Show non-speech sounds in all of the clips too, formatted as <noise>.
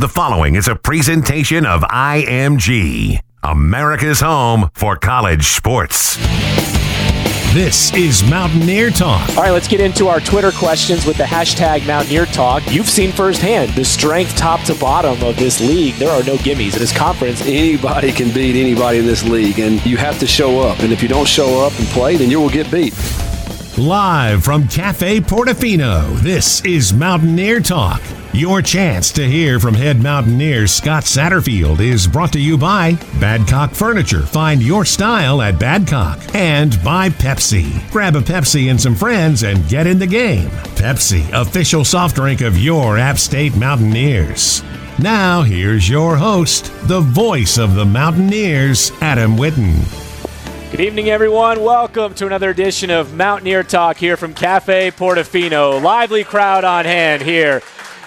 The following is a presentation of IMG, America's home for college sports. This is Mountaineer Talk. All right, let's get into our Twitter questions with the hashtag Mountaineer Talk. You've seen firsthand the strength top to bottom of this league. There are no gimmies in this conference. Anybody can beat anybody in this league, and you have to show up. And if you don't show up and play, then you will get beat. Live from Cafe Portofino, this is Mountaineer Talk. Your chance to hear from head mountaineer Scott Satterfield is brought to you by Badcock Furniture. Find your style at Badcock. And by Pepsi. Grab a Pepsi and some friends and get in the game. Pepsi, official soft drink of your App State Mountaineers. Now, here's your host, the voice of the Mountaineers, Adam Witten. Good evening, everyone. Welcome to another edition of Mountaineer Talk here from Cafe Portofino. Lively crowd on hand here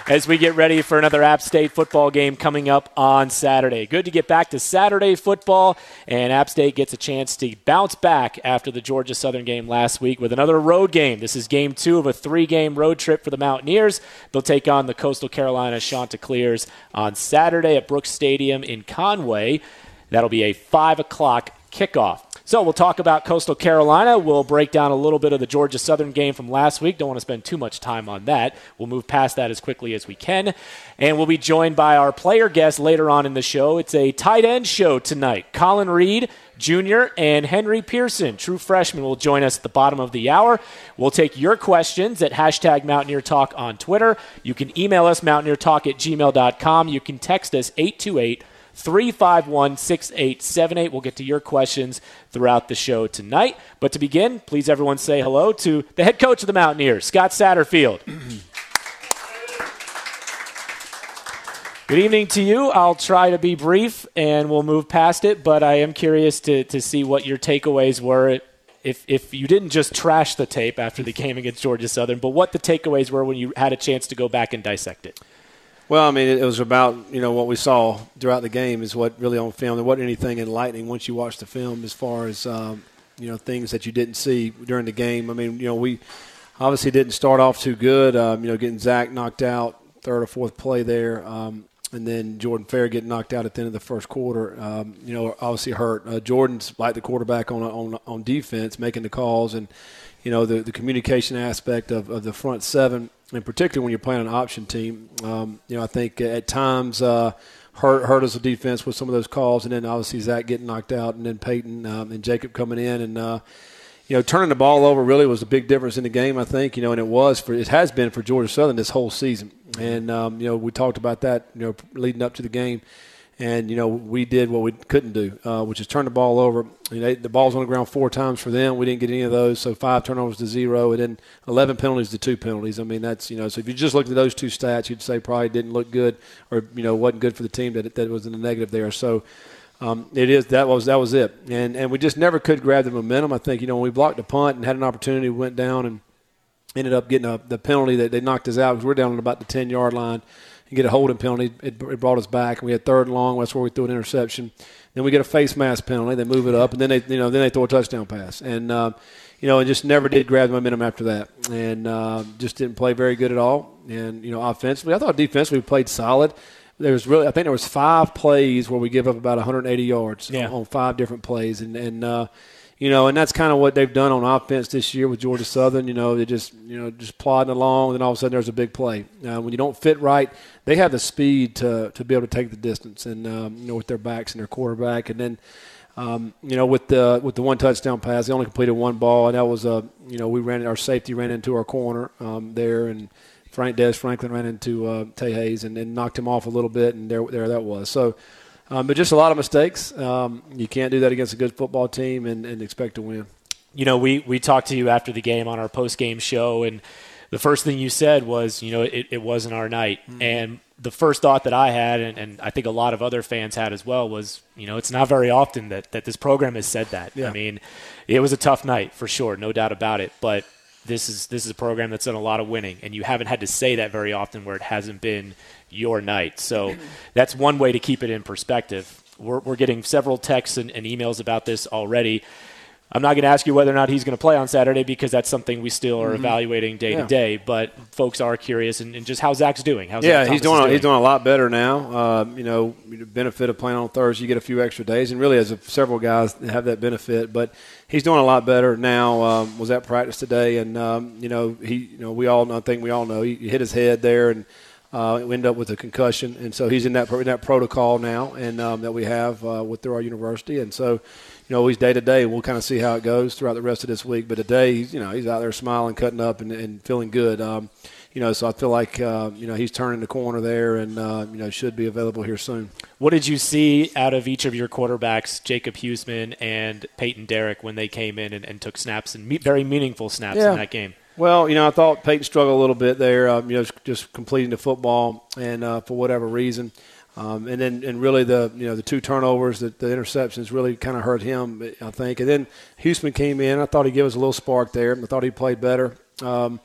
as we get ready for another App State football game coming up on Saturday. Good to get back to Saturday football, and App State gets a chance to bounce back after the Georgia Southern game last week with another road game. This is game two of a three game road trip for the Mountaineers. They'll take on the Coastal Carolina Chanticleers on Saturday at Brooks Stadium in Conway. That'll be a 5 o'clock kickoff. So we'll talk about Coastal Carolina. We'll break down a little bit of the Georgia Southern game from last week. Don't want to spend too much time on that. We'll move past that as quickly as we can. And we'll be joined by our player guest later on in the show. It's a tight end show tonight. Collin Reed Jr. and Henry Pearson, true freshman, will join us at the bottom of the hour. We'll take your questions at hashtag Mountaineer Talk on Twitter. You can email us, mountaineertalk at gmail.com. You can text us 828- 351 6878. We'll get to your questions throughout the show tonight. But to begin, please everyone say hello to the head coach of the Mountaineers, Scott Satterfield. Good evening to you. I'll try to be brief and we'll move past it, but I am curious to, to see what your takeaways were if if you didn't just trash the tape after the game against Georgia Southern, but what the takeaways were when you had a chance to go back and dissect it. Well, I mean, it was about you know what we saw throughout the game is what really on film. There wasn't anything enlightening once you watch the film as far as um, you know things that you didn't see during the game. I mean, you know, we obviously didn't start off too good. Um, you know, getting Zac knocked out third or fourth play there, um, and then Jordan Fehr getting knocked out at the end of the first quarter. Um, you know, obviously hurt. Uh, Jordan's like the quarterback on on on defense, making the calls and you know the the communication aspect of, of the front seven and particularly when you're playing an option team, um, you know, I think at times uh, hurt hurt us the defense with some of those calls, and then obviously Zac getting knocked out, and then Peyton um, and Jacob coming in, and uh, you know, turning the ball over really was a big difference in the game, I think. You know, and it was for it has been for Georgia Southern this whole season, and um, you know, we talked about that, you know, leading up to the game and you know we did what we couldn't do, uh, which is turn the ball over. You know, the ball's on the ground four times for them. We didn't get any of those, so five turnovers to zero, and then eleven penalties to two penalties. I mean, that's you know, so if you just looked at those two stats, you'd say probably didn't look good, or you know, wasn't good for the team that that was in the negative there. So. Um, it is that was that was it, and and we just never could grab the momentum. I think you know when we blocked the punt and had an opportunity, we went down and ended up getting a, the penalty that they knocked us out because we're down on about the ten yard line and get a holding penalty. It, it brought us back. And we had third and long. That's where we threw an interception. Then we get a face mask penalty. They move it up, and then they you know then they throw a touchdown pass. And uh, you know, and just never did grab the momentum after that, and uh, just didn't play very good at all. And you know, offensively, I thought defensively we played solid. There was really, I think there was five plays where we give up about 180 yards yeah. on, on, five different plays, and and uh, you know, and that's kind of what they've done on offense this year with Georgia Southern. You know, they just you know just plodding along, and then all of a sudden there's a big play. Uh, when you don't fit right, they have the speed to to be able to take the distance, and um, you know with their backs and their quarterback, and then. Um, you know, with the with the one touchdown pass, they only completed one ball, and that was a you know we ran our safety ran into our corner um, there, and Frank Des Franklin ran into uh, Tae Hayes and, and knocked him off a little bit, and there there that was. So um, but just a lot of mistakes. Um, you can't do that against a good football team and, and expect to win. You know, we, we talked to you after the game on our post game show, and the first thing you said was, you know, it, it wasn't our night. Mm-hmm. And the first thought that I had, and, and, I think a lot of other fans had as well, was, you know, it's not very often that, that this program has said that. Yeah. I mean, it was a tough night for sure, no doubt about it. But this is this is a program that's done a lot of winning, and you haven't had to say that very often where it hasn't been your night. So that's one way to keep it in perspective. We're, we're getting several texts and, and emails about this already. I'm not going to ask you whether or not he's going to play on Saturday because that's something we still are Mm-hmm. evaluating day to day. But folks are curious and, and just how Zac's doing. How's Yeah, Zac he's Thomas doing, he's doing a lot better now. Uh, you know, benefit of playing on Thursday, you get a few extra days, and really, as a, several guys have that benefit. But he's doing a lot better now. Um, was at practice today, and um, you know, he, you know, we all, know, I think we all know, he hit his head there and uh, ended up with a concussion, and so he's in that in that protocol now, and um, that we have uh, with through our university, and so. You know, he's day to day. We'll kind of see how it goes throughout the rest of this week. But today, he's you know he's out there smiling, cutting up, and, and feeling good. Um, you know, so I feel like uh, you know he's turning the corner there, and uh, you know should be available here soon. What did you see out of each of your quarterbacks, Jacob Huesman and Peyton Derrick, when they came in and, and took snaps and me- very meaningful snaps Yeah. in that game? Well, you know, I thought Peyton struggled a little bit there. Um, you know, just completing the football, and uh, for whatever reason, um, and then and really the you know the two turnovers, the, the interceptions really kind of hurt him, I think. And then Huesman came in. I thought he'd give us a little spark there. I thought he played better. Um,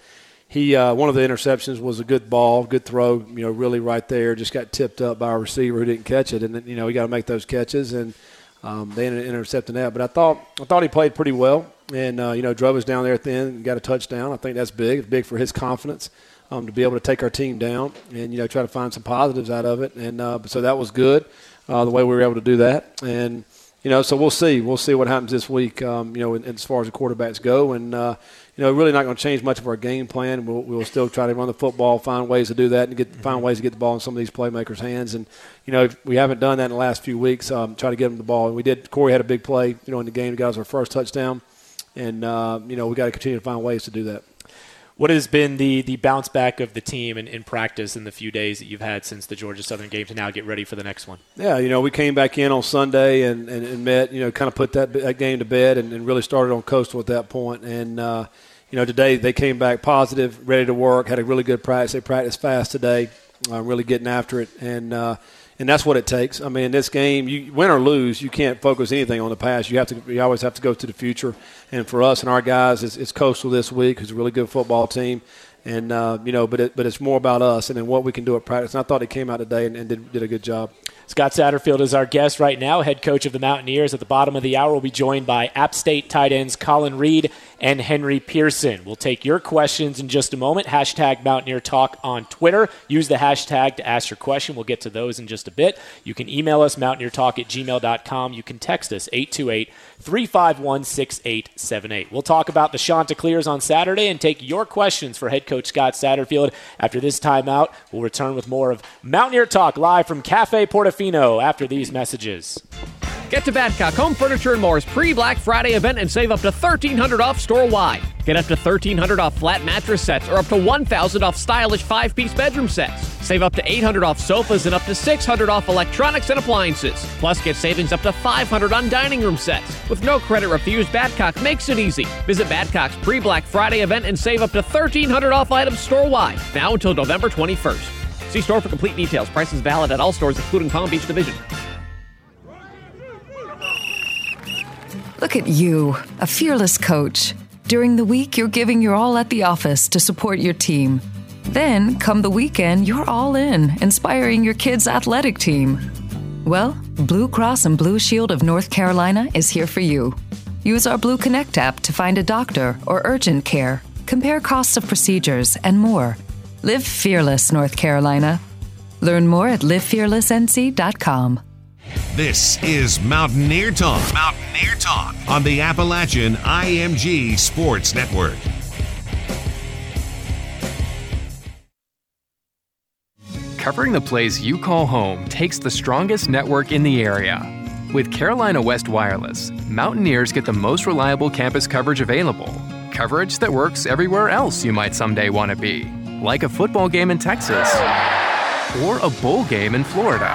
he uh, one of the interceptions was a good ball, good throw. You know, really right there. Just got tipped up by a receiver who didn't catch it, and then, you know, you got to make those catches and. Um, they ended up intercepting that, but I thought I thought he played pretty well, and uh, you know drove us down there at the end and got a touchdown. I think that's big. It's big for his confidence um, to be able to take our team down and you know try to find some positives out of it. And uh, so that was good, uh, the way we were able to do that. And you know, so we'll see. We'll see what happens this week. Um, you know, in, as far as the quarterbacks go, and uh, you know, really not going to change much of our game plan. We'll, we'll still try to run the football, find ways to do that, and get find ways to get the ball in some of these playmakers' hands. And you know, we haven't done that in the last few weeks. Um, try to get them the ball, and we did. Corey had a big play, you know, in the game. Got us our first touchdown, and uh, you know, we got to continue to find ways to do that. What has been the, the bounce back of the team in, in practice in the few days that you've had since the Georgia Southern game to now get ready for the next one? Yeah, you know, we came back in on Sunday and, and, and met, you know, kind of put that, that game to bed and, and really started on coastal at that point. And, uh, you know, today they came back positive, ready to work, had a really good practice. They practiced fast today, uh, really getting after it. And, uh, and that's what it takes. I mean, in this game, you win or lose, you can't focus anything on the past. You have to, you always have to go to the future. And for us and our guys, it's, it's Coastal this week, who's a really good football team. And uh, you know, but it, but it's more about us and then what we can do at practice. And I thought he came out today and, and did, did a good job. Scott Satterfield is our guest right now, head coach of the Mountaineers. At the bottom of the hour, we'll be joined by App State tight ends Collin Reed and Henry Pearson. We'll take your questions in just a moment. Hashtag Mountaineer Talk on Twitter. Use the hashtag to ask your question. We'll get to those in just a bit. You can email us, mountaineertalk at gmail.com. You can text us, 828 351 6878. We'll talk about the Chanticleers on Saturday and take your questions for head coach Scott Satterfield. After this timeout, we'll return with more of Mountaineer Talk live from Cafe Portofino after these messages. Get to Badcock Home Furniture and More's pre-Black Friday event and save up to 1,300 off store-wide. Get up to 1,300 off flat mattress sets or up to 1,000 off stylish five-piece bedroom sets. Save up to 800 off sofas and up to 600 off electronics and appliances. Plus, get savings up to 500 on dining room sets. With no credit refused, Badcock makes it easy. Visit Badcock's pre-Black Friday event and save up to 1,300 off items store-wide. Now until November 21st. See store for complete details. Prices valid at all stores, including Palm Beach Division. Look at you, a fearless coach. During the week, you're giving your all at the office to support your team. Then, come the weekend, you're all in, inspiring your kids' athletic team. Well, Blue Cross and Blue Shield of North Carolina is here for you. Use our Blue Connect app to find a doctor or urgent care, compare costs of procedures, and more. Live fearless, North Carolina. Learn more at livefearlessnc.com. This is Mountaineer Talk. Mountaineer Talk on the Appalachian IMG Sports Network. Covering the place you call home takes the strongest network in the area. With Carolina West Wireless, Mountaineers get the most reliable campus coverage available. Coverage that works everywhere else you might someday want to be, like a football game in Texas or a bowl game in Florida.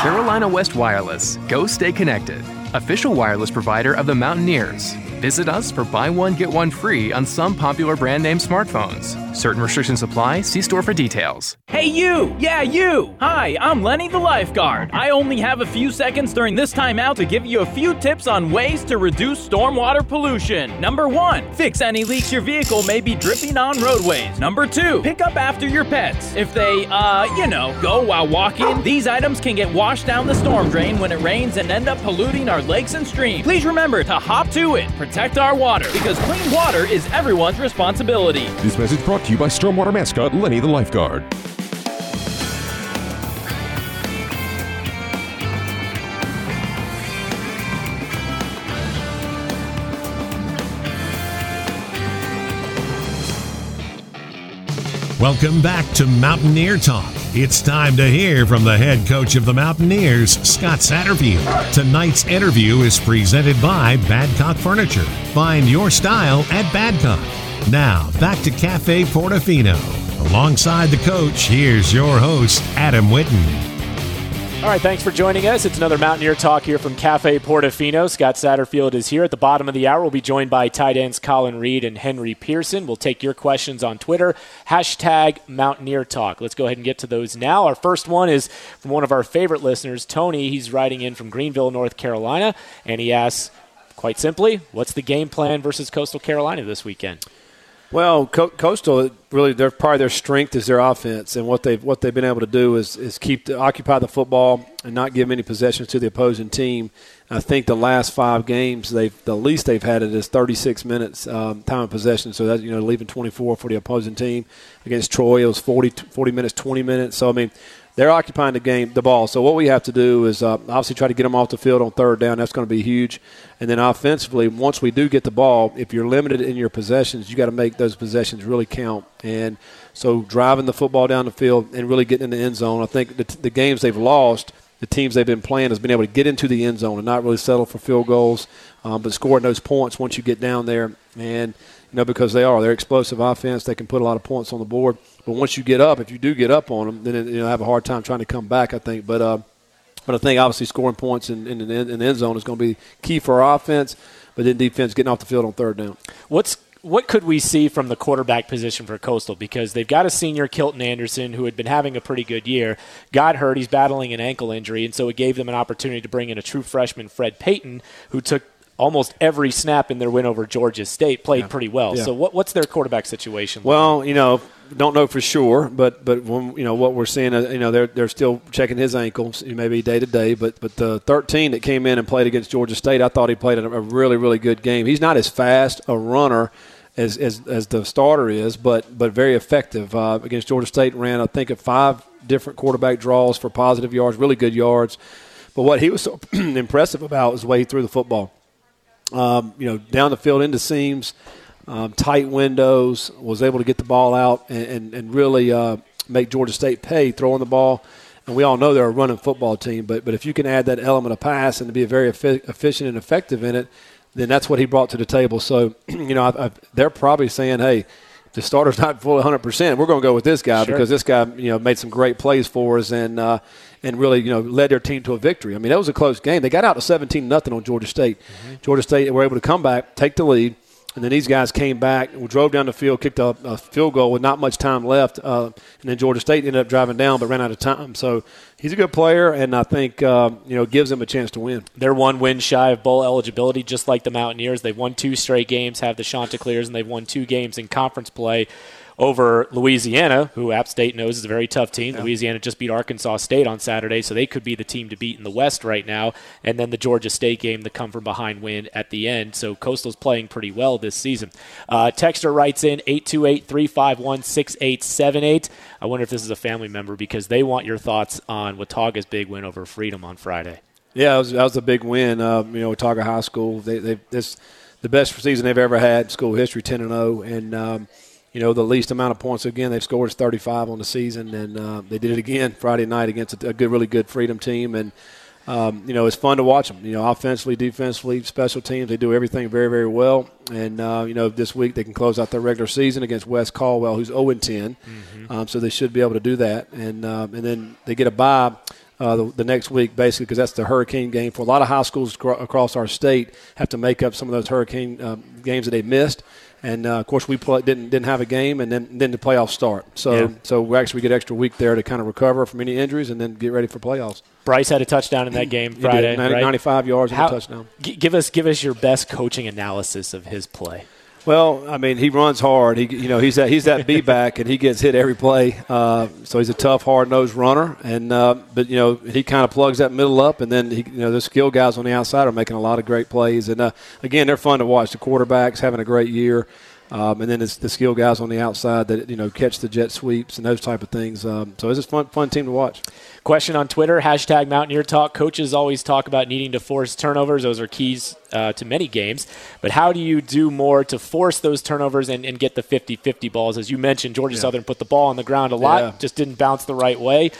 Carolina West Wireless. Go stay connected. Official wireless provider of the Mountaineers. Visit us for buy one, get one free on some popular brand name smartphones. Certain restrictions apply. See store for details. Hey, you! Yeah, you! Hi, I'm Lenny the lifeguard. I only have a few seconds during this timeout to give you a few tips on ways to reduce stormwater pollution. Number one, fix any leaks your vehicle may be dripping on roadways. Number two, pick up after your pets. If they, uh, you know, go while walking, these items can get washed down the storm drain when it rains and end up polluting our lakes and streams. Please remember to hop to it, protect our water, because clean water is everyone's responsibility. This message brought to you by Stormwater mascot Lenny the Lifeguard. Welcome back to Mountaineer Talk. It's time to hear from the head coach of the Mountaineers, Scott Satterfield. Tonight's interview is presented by Badcock Furniture. Find your style at Badcock. Now, back to Cafe Portofino. Alongside the coach, here's your host, Adam Witten. All right, thanks for joining us. It's another Mountaineer Talk here from Cafe Portofino. Scott Satterfield is here. At the bottom of the hour, we'll be joined by tight ends Collin Reed and Henry Pearson. We'll take your questions on Twitter. Hashtag Mountaineer Talk. Let's go ahead and get to those now. Our first one is from one of our favorite listeners, Tony. He's writing in from Greenville, North Carolina, and he asks, quite simply, what's the game plan versus Coastal Carolina this weekend? Well, Co- Coastal really, their part of their strength is their offense, and what they've what they've been able to do is is keep the, occupy the football and not give many possessions to the opposing team. I think the last five games, they've the least they've had it is 36 minutes um, time of possession. So that you know, leaving 24 for the opposing team against Troy, it was 40 40 minutes, 20 minutes. So I mean, they're occupying the game, the ball. So what we have to do is uh, obviously try to get them off the field on third down. That's going to be huge. And then offensively, once we do get the ball, if you're limited in your possessions, you got to make those possessions really count. And so driving the football down the field and really getting in the end zone. I think the, the games they've lost the teams they've been playing has been able to get into the end zone and not really settle for field goals, um, but scoring those points once you get down there. And you know because they are they're explosive offense, they can put a lot of points on the board. But once you get up, if you do get up on them, then you know have a hard time trying to come back. I think, but uh, but I think obviously scoring points in, in, in the end zone is going to be key for our offense. But then defense getting off the field on third down. What's what could we see from the quarterback position for Coastal? Because they've got a senior, Kilton Anderson, who had been having a pretty good year, got hurt. He's battling an ankle injury, and so it gave them an opportunity to bring in a true freshman, Fred Payton, who took almost every snap in their win over Georgia State, played yeah. pretty well. Yeah. So, what, what's their quarterback situation? Well, you know, don't know for sure, but but when, you know what we're seeing, uh, you know, they're they're still checking his ankles, maybe day to day. But but the 13 that came in and played against Georgia State, I thought he played a really really good game. He's not as fast a runner as, as, as the starter is, but but very effective. Uh, against Georgia State, ran I think at five different quarterback draws for positive yards, really good yards. But what he was so <clears throat> impressive about was the way he threw the football. Um, you know, down the field into seams, um, tight windows, was able to get the ball out and, and, and really uh, make Georgia State pay throwing the ball. And we all know they're a running football team, but but if you can add that element of pass and to be very efficient and effective in it, then that's what he brought to the table. So, <clears throat> you know, I, I, they're probably saying, hey, the starter's <laughs> not full 100%. We're going to go with this guy sure. because this guy, you know, made some great plays for us and uh, and really, you know, led their team to a victory. I mean, that was a close game. They got out to 17 nothing on Georgia State. Mm-hmm. Georgia State were able to come back, take the lead. And then these guys came back, drove down the field, kicked a, a field goal with not much time left. Uh, and then Georgia State ended up driving down, but ran out of time. So he's a good player, and I think uh, you know gives them a chance to win. They're one win shy of bowl eligibility, just like the Mountaineers. They've won two straight games, have the Chanticleers, and they've won two games in conference play over Louisiana, who App State knows is a very tough team. Yeah. Louisiana just beat Arkansas State on Saturday, so they could be the team to beat in the West right now. And then the Georgia State game, the come from behind win at the end. So Coastal's playing pretty well this season. Uh, Texter writes in 828 351 6878. I wonder if this is a family member because they want your thoughts on Watauga's big win over Freedom on Friday. Yeah, that was, that was a big win. Uh, you know, Watauga High School, they, they this the best season they've ever had, in school history, 10 and 0. And, um, you know, the least amount of points. Again, they've scored 35 on the season, and uh, they did it again Friday night against a, good, really good Freedom team. And um, you know, it's fun to watch them. You know, offensively, defensively, special teams, they do everything very, very well. And uh, you know, this week they can close out their regular season against West Caldwell, who's 0 10. Mm-hmm. Um, so they should be able to do that. And um, and then they get a bye uh, the, the next week, basically, because that's the hurricane game for a lot of high schools acro- across our state have to make up some of those hurricane uh, games that they missed. And uh, of course, we play, didn't didn't have a game, and then then the playoffs start. So Yeah. so we actually get extra week there to kind of recover from any injuries, and then get ready for playoffs. Bryce had a touchdown in that <clears throat> game Friday. did, 90 right? 95 yards and How- a touchdown. G- give us give us your best coaching analysis of his play. Well, I mean, he runs hard. He, you know, he's that he's that B back, and he gets hit every play. Uh, so he's a tough, hard nosed runner. And uh, but you know, he kind of plugs that middle up, and then he, you know, the skill guys on the outside are making a lot of great plays. And uh, again, they're fun to watch. The quarterbacks having a great year. Um, and then it's the skill guys on the outside that you know catch the jet sweeps and those type of things. Um, so it's a fun, fun team to watch. Question on Twitter, hashtag Mountaineer Talk. Coaches always talk about needing to force turnovers. Those are keys uh, to many games. But how do you do more to force those turnovers and, and get the 50 50 balls? As you mentioned, Georgia Southern put the ball on the ground a lot, Yeah. just didn't bounce the right way.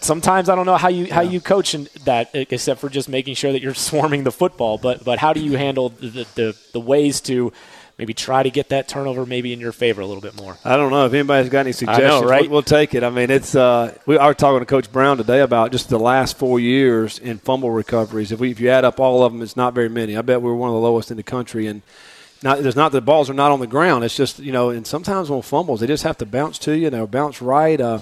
Sometimes I don't know how you how you coach in that, except for just making sure that you're <laughs> swarming the football. But but how do you handle the the, the ways to maybe try to get that turnover maybe in your favor a little bit more? I don't know if anybody's got any suggestions. right? We'll, we'll take it. I mean, it's. Uh, we are talking to Coach Brown today about just the last four years in fumble recoveries. If we if you add up all of them, it's not very many. I bet we're one of the lowest in the country. And not there's not the balls are not on the ground. It's just you know, and sometimes on fumbles they just have to bounce to you. They'll bounce right. Uh,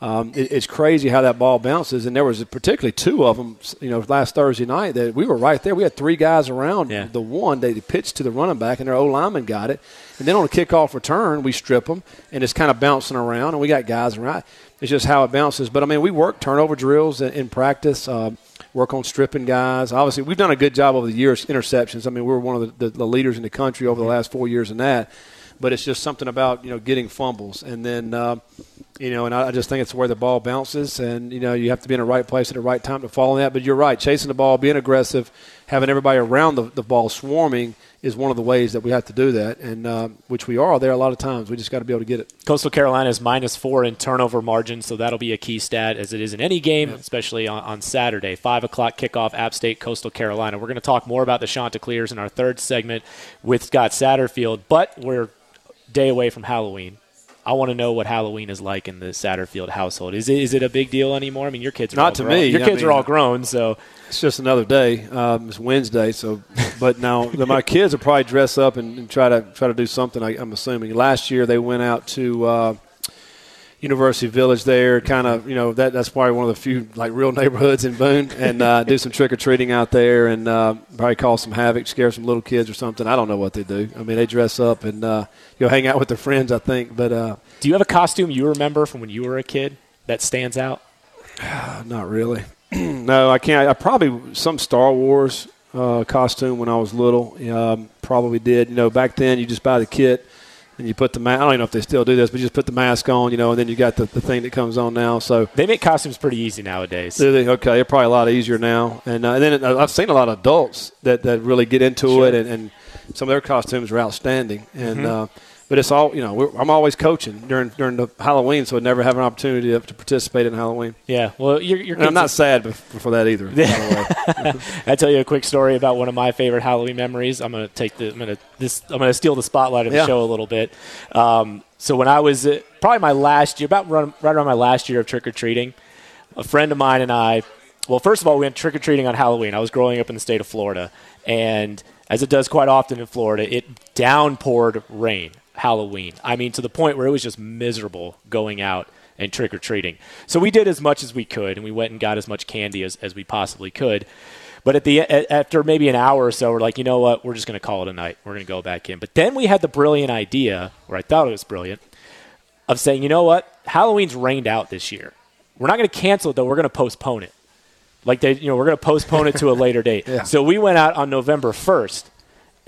um, it, it's crazy how that ball bounces, and there was particularly two of them. You know, last Thursday night that we were right there. We had three guys around Yeah. the one. They pitched to the running back, and their old lineman got it. And then on a kickoff return, we strip them, and it's kind of bouncing around, and we got guys around. It's just how it bounces. But I mean, we work turnover drills in, in practice. Um, work on stripping guys. Obviously, we've done a good job over the years interceptions. I mean, we're one of the, the, the leaders in the country over the last four years in that. But it's just something about you know getting fumbles, and then uh, you know, and I just think it's where the ball bounces, and you know you have to be in the right place at the right time to follow that. But you're right, chasing the ball, being aggressive, having everybody around the, the ball swarming is one of the ways that we have to do that, and uh, which we are there a lot of times. We just got to be able to get it. Coastal Carolina is minus four in turnover margin, so that'll be a key stat as it is in any game, especially on, on Saturday. Five o'clock kickoff, App State, Coastal Carolina. We're going to talk more about the Chanticleers in our third segment with Scott Satterfield, but we're day away from Halloween. I want to know what Halloween is like in the Satterfield household. Is it is it a big deal anymore? I mean, your kids are Not to grown. me. Your I kids are all grown, so It's just another day. Um, it's Wednesday, so. But now <laughs> my kids will probably dress up and, and try to try to do something. I, I'm assuming. Last year they went out to uh, University Village there, kind of you know that that's probably one of the few like real <laughs> neighborhoods in Boone, and uh, do some trick or treating out there, and uh, probably cause some havoc, scare some little kids or something. I don't know what they do. I mean, they dress up and uh, you know hang out with their friends. I think, but uh, do you have a costume you remember from when you were a kid that stands out? <sighs> Not really. <clears throat> no, I can't. I probably some Star Wars uh, costume when I was little. Um, probably did. You know, back then you just buy the kit and you put the mask. I don't even know if they still do this, but you just put the mask on. You know, and then you got the, the thing that comes on now. So They make costumes pretty easy nowadays. do they? Okay, they're probably a lot easier now. And, uh, and then uh, I've seen a lot of adults that, that really get into it, and, and some of their costumes are outstanding. And Mm-hmm. uh, but it's all you know. We're, I'm always coaching during during the Halloween, so I never have an opportunity to, to participate in Halloween. Yeah, well, your, your And I'm not sad for that either. by the way. <laughs> I tell you a quick story about one of my favorite Halloween memories. I'm gonna take the I'm gonna this I'm gonna steal the spotlight of the Yeah. show a little bit. Um, so when I was uh, probably my last year, about run, right around my last year of trick or treating, a friend of mine and I. Well, first of all, we went trick or treating on Halloween. I was growing up in the state of Florida, and as it does quite often in Florida, it downpoured rain Halloween. I mean, to the point where it was just miserable going out and trick or treating. So we did as much as we could, and we went and got as much candy as, as we possibly could. But at the after maybe an hour or so, we're like, you know what? We're just going to call it a night. We're going to go back in. But then we had the brilliant idea, or I thought it was brilliant, of saying, you know what? Halloween's rained out this year. We're not going to cancel it though. We're going to postpone it. Like they, you know, we're going to postpone it to a later date. <laughs> Yeah. So we went out on November first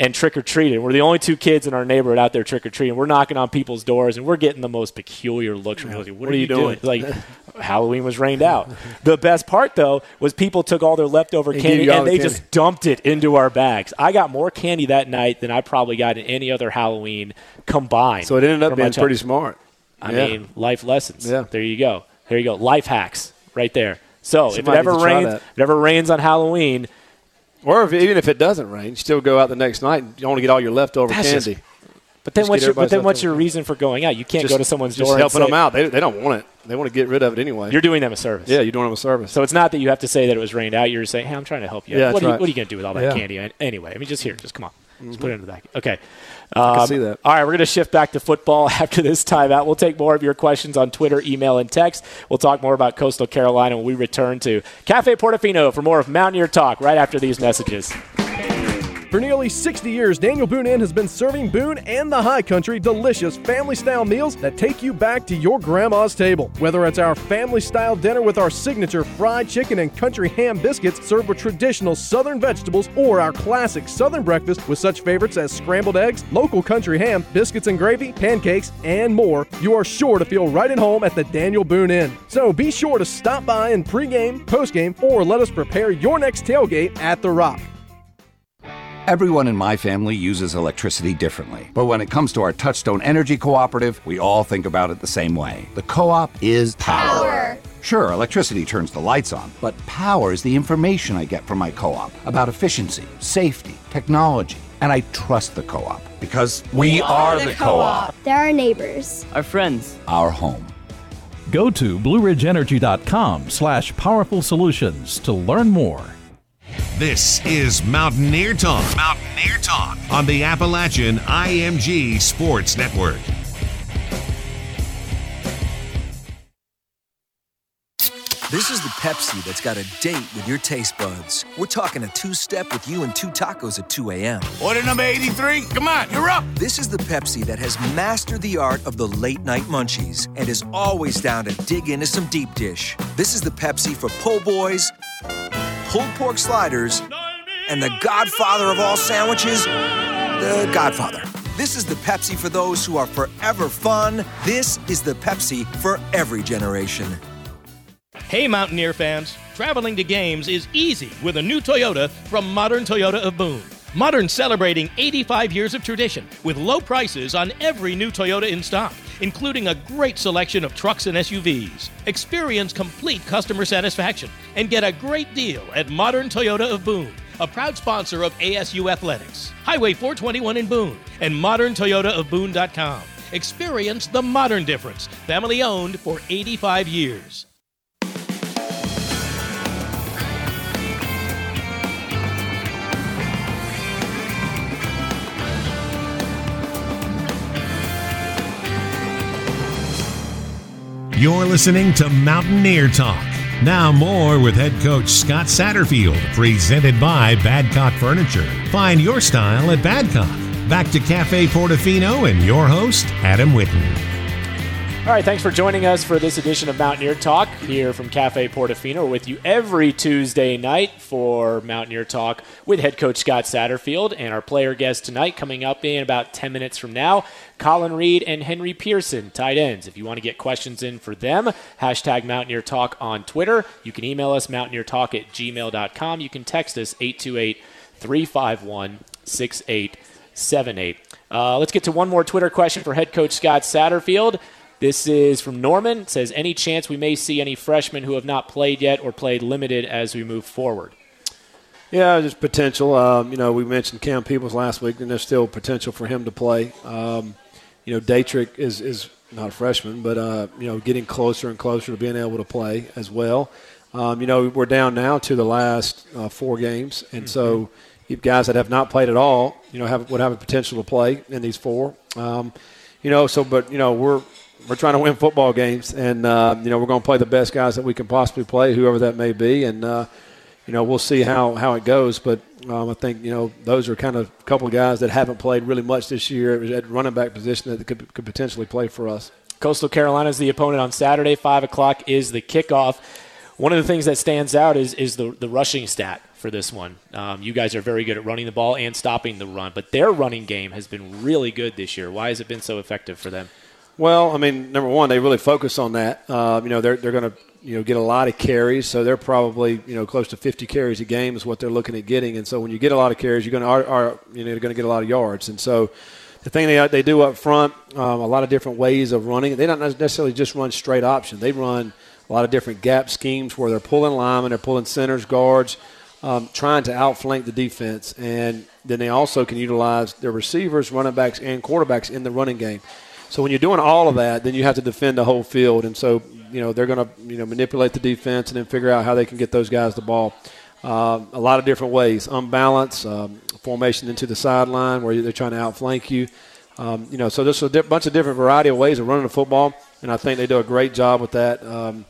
and trick or treating. We're the only two kids in our neighborhood out there trick or treating. We're knocking on people's doors and we're getting the most peculiar looks from people. Like, what, are you doing? Like <laughs> Halloween was rained out. The best part though was people took all their leftover And candy gave you all and the they candy. just dumped it into our bags. I got more candy that night than I probably got in any other Halloween combined. So it ended up being pretty smart. I Yeah. mean, life lessons. Yeah. There you go. There you go. Life hacks right there. So if it ever needs to try rains, if it ever rains on Halloween, Or if, even if it doesn't rain, you still go out the next night and you want to get all your leftover That's candy. just- but then Just what's your but then what's your reason for going out? You can't Just- go to someone's just door helping and say, them out. They, they don't want it. they want to get rid of it anyway. You're doing them a service. yeah, you're doing them a service. So it's not that you have to say that it was rained out. You're saying, hey, I'm trying to help you. Yeah, what, are you, what are you going to do with all that Yeah. candy? Anyway, I mean, just here. Just come on. Just mm-hmm. put it in the back. Okay. I Um, see that. All right, we're going to shift back to football <laughs> after this timeout. We'll take more of your questions on Twitter, email, and text. We'll talk more about Coastal Carolina when we return to Cafe Portofino for more of Mountaineer Talk right after these messages. For nearly 60 years, Daniel Boone Inn has been serving Boone and the High Country delicious family style meals that take you back to your grandma's table. Whether it's our family style dinner with our signature fried chicken and country ham biscuits served with traditional southern vegetables, or our classic southern breakfast with such favorites as scrambled eggs, local country ham, biscuits and gravy, pancakes, and more, you are sure to feel right at home at the Daniel Boone Inn. So be sure to stop by in pregame, postgame, or let us prepare your next tailgate at The Rock. Everyone in my family uses electricity differently. But when it comes to our Touchstone Energy Cooperative, we all think about it the same way. The co op is power. Sure, electricity turns the lights on, but power is the information I get from my co op about efficiency, safety, technology. And I trust the co op because we, are, the co op, They're our neighbors. Our friends. our home. Go to blueridgeenergy.com slash powerful solutions to learn more. This is Mountaineer Talk. Mountaineer Talk on the Appalachian IMG Sports Network. This is the Pepsi that's got a date with your taste buds. We're talking a two step with you and two tacos at 2 a.m. Order number 83. Come on, you're up. This is the Pepsi that has mastered the art of the late night munchies and is always down to dig into some deep dish. This is the Pepsi for po' boys, pulled pork sliders, and the godfather of all sandwiches, the Godfather. This is the Pepsi for those who are forever fun. This is the Pepsi for every generation. Hey, Mountaineer fans! Traveling to games is easy with a new Toyota from Modern Toyota of Boone. Modern celebrating 85 years of tradition with low prices on every new Toyota in stock, including a great selection of trucks and SUVs. Experience complete customer satisfaction and get a great deal at Modern Toyota of Boone, a proud sponsor of ASU Athletics, Highway 421 in Boone, and moderntoyotaofboone.com. Experience the modern difference, family owned for 85 years. You're listening to Mountaineer Talk. Now, more with head coach Scott Satterfield, presented by Badcock Furniture. Find your style at Badcock. Back to Cafe Portofino and your host, Adam Whitten. All right, thanks for joining us for this edition of Mountaineer Talk here from Cafe Portofino. We're with you every Tuesday night for Mountaineer Talk with head coach Scott Satterfield and our player guest tonight coming up in about 10 minutes from now, Collin Reed and Henry Pearson, tight ends. If you want to get questions in for them, hashtag Mountaineer Talk on Twitter. You can email us mountaineertalk at gmail.com. You can text us 828 351 6878. Uh, let's get to one more Twitter question for head coach Scott Satterfield. This is from Norman. It says, Any chance we may see any freshmen who have not played yet or played limited as we move forward? Yeah, there's potential. Um, you know, we mentioned Cam Peoples last week, and there's still potential for him to play. Um, you know, Daetrich is, is not a freshman, but, uh, you know, getting closer and closer to being able to play as well. Um, you know, we're down now to the last uh, four games, and so you have guys that have not played at all, you know, have, would have a potential to play in these four. Um, you know, so, but, you know, we're, we're trying to win football games, and, uh, you know, we're going to play the best guys that we can possibly play, whoever that may be, and, uh, you know, we'll see how, how it goes. But um, I think, you know, those are kind of a couple of guys that haven't played really much this year at running back position that could, could potentially play for us. Coastal Carolina is the opponent on Saturday. 5 o'clock is the kickoff. One of the things that stands out is, is the, the rushing stat for this one. Um, you guys are very good at running the ball and stopping the run, but their running game has been really good this year. Why has it been so effective for them? Well, I mean, number one, they really focus on that. Uh, you know, they're, they're going to you know get a lot of carries, so they're probably you know close to 50 carries a game is what they're looking at getting. And so when you get a lot of carries, you're going to are, are you know going to get a lot of yards. And so the thing they they do up front, um, a lot of different ways of running. They don't necessarily just run straight option. They run a lot of different gap schemes where they're pulling linemen, they're pulling centers, guards, um, trying to outflank the defense, and then they also can utilize their receivers, running backs, and quarterbacks in the running game. So when you're doing all of that, then you have to defend the whole field, and so you know they're going to you know manipulate the defense and then figure out how they can get those guys the ball. Uh, a lot of different ways, unbalanced um, formation into the sideline where they're trying to outflank you. Um, you know, so there's a di- bunch of different variety of ways of running the football, and I think they do a great job with that. Um,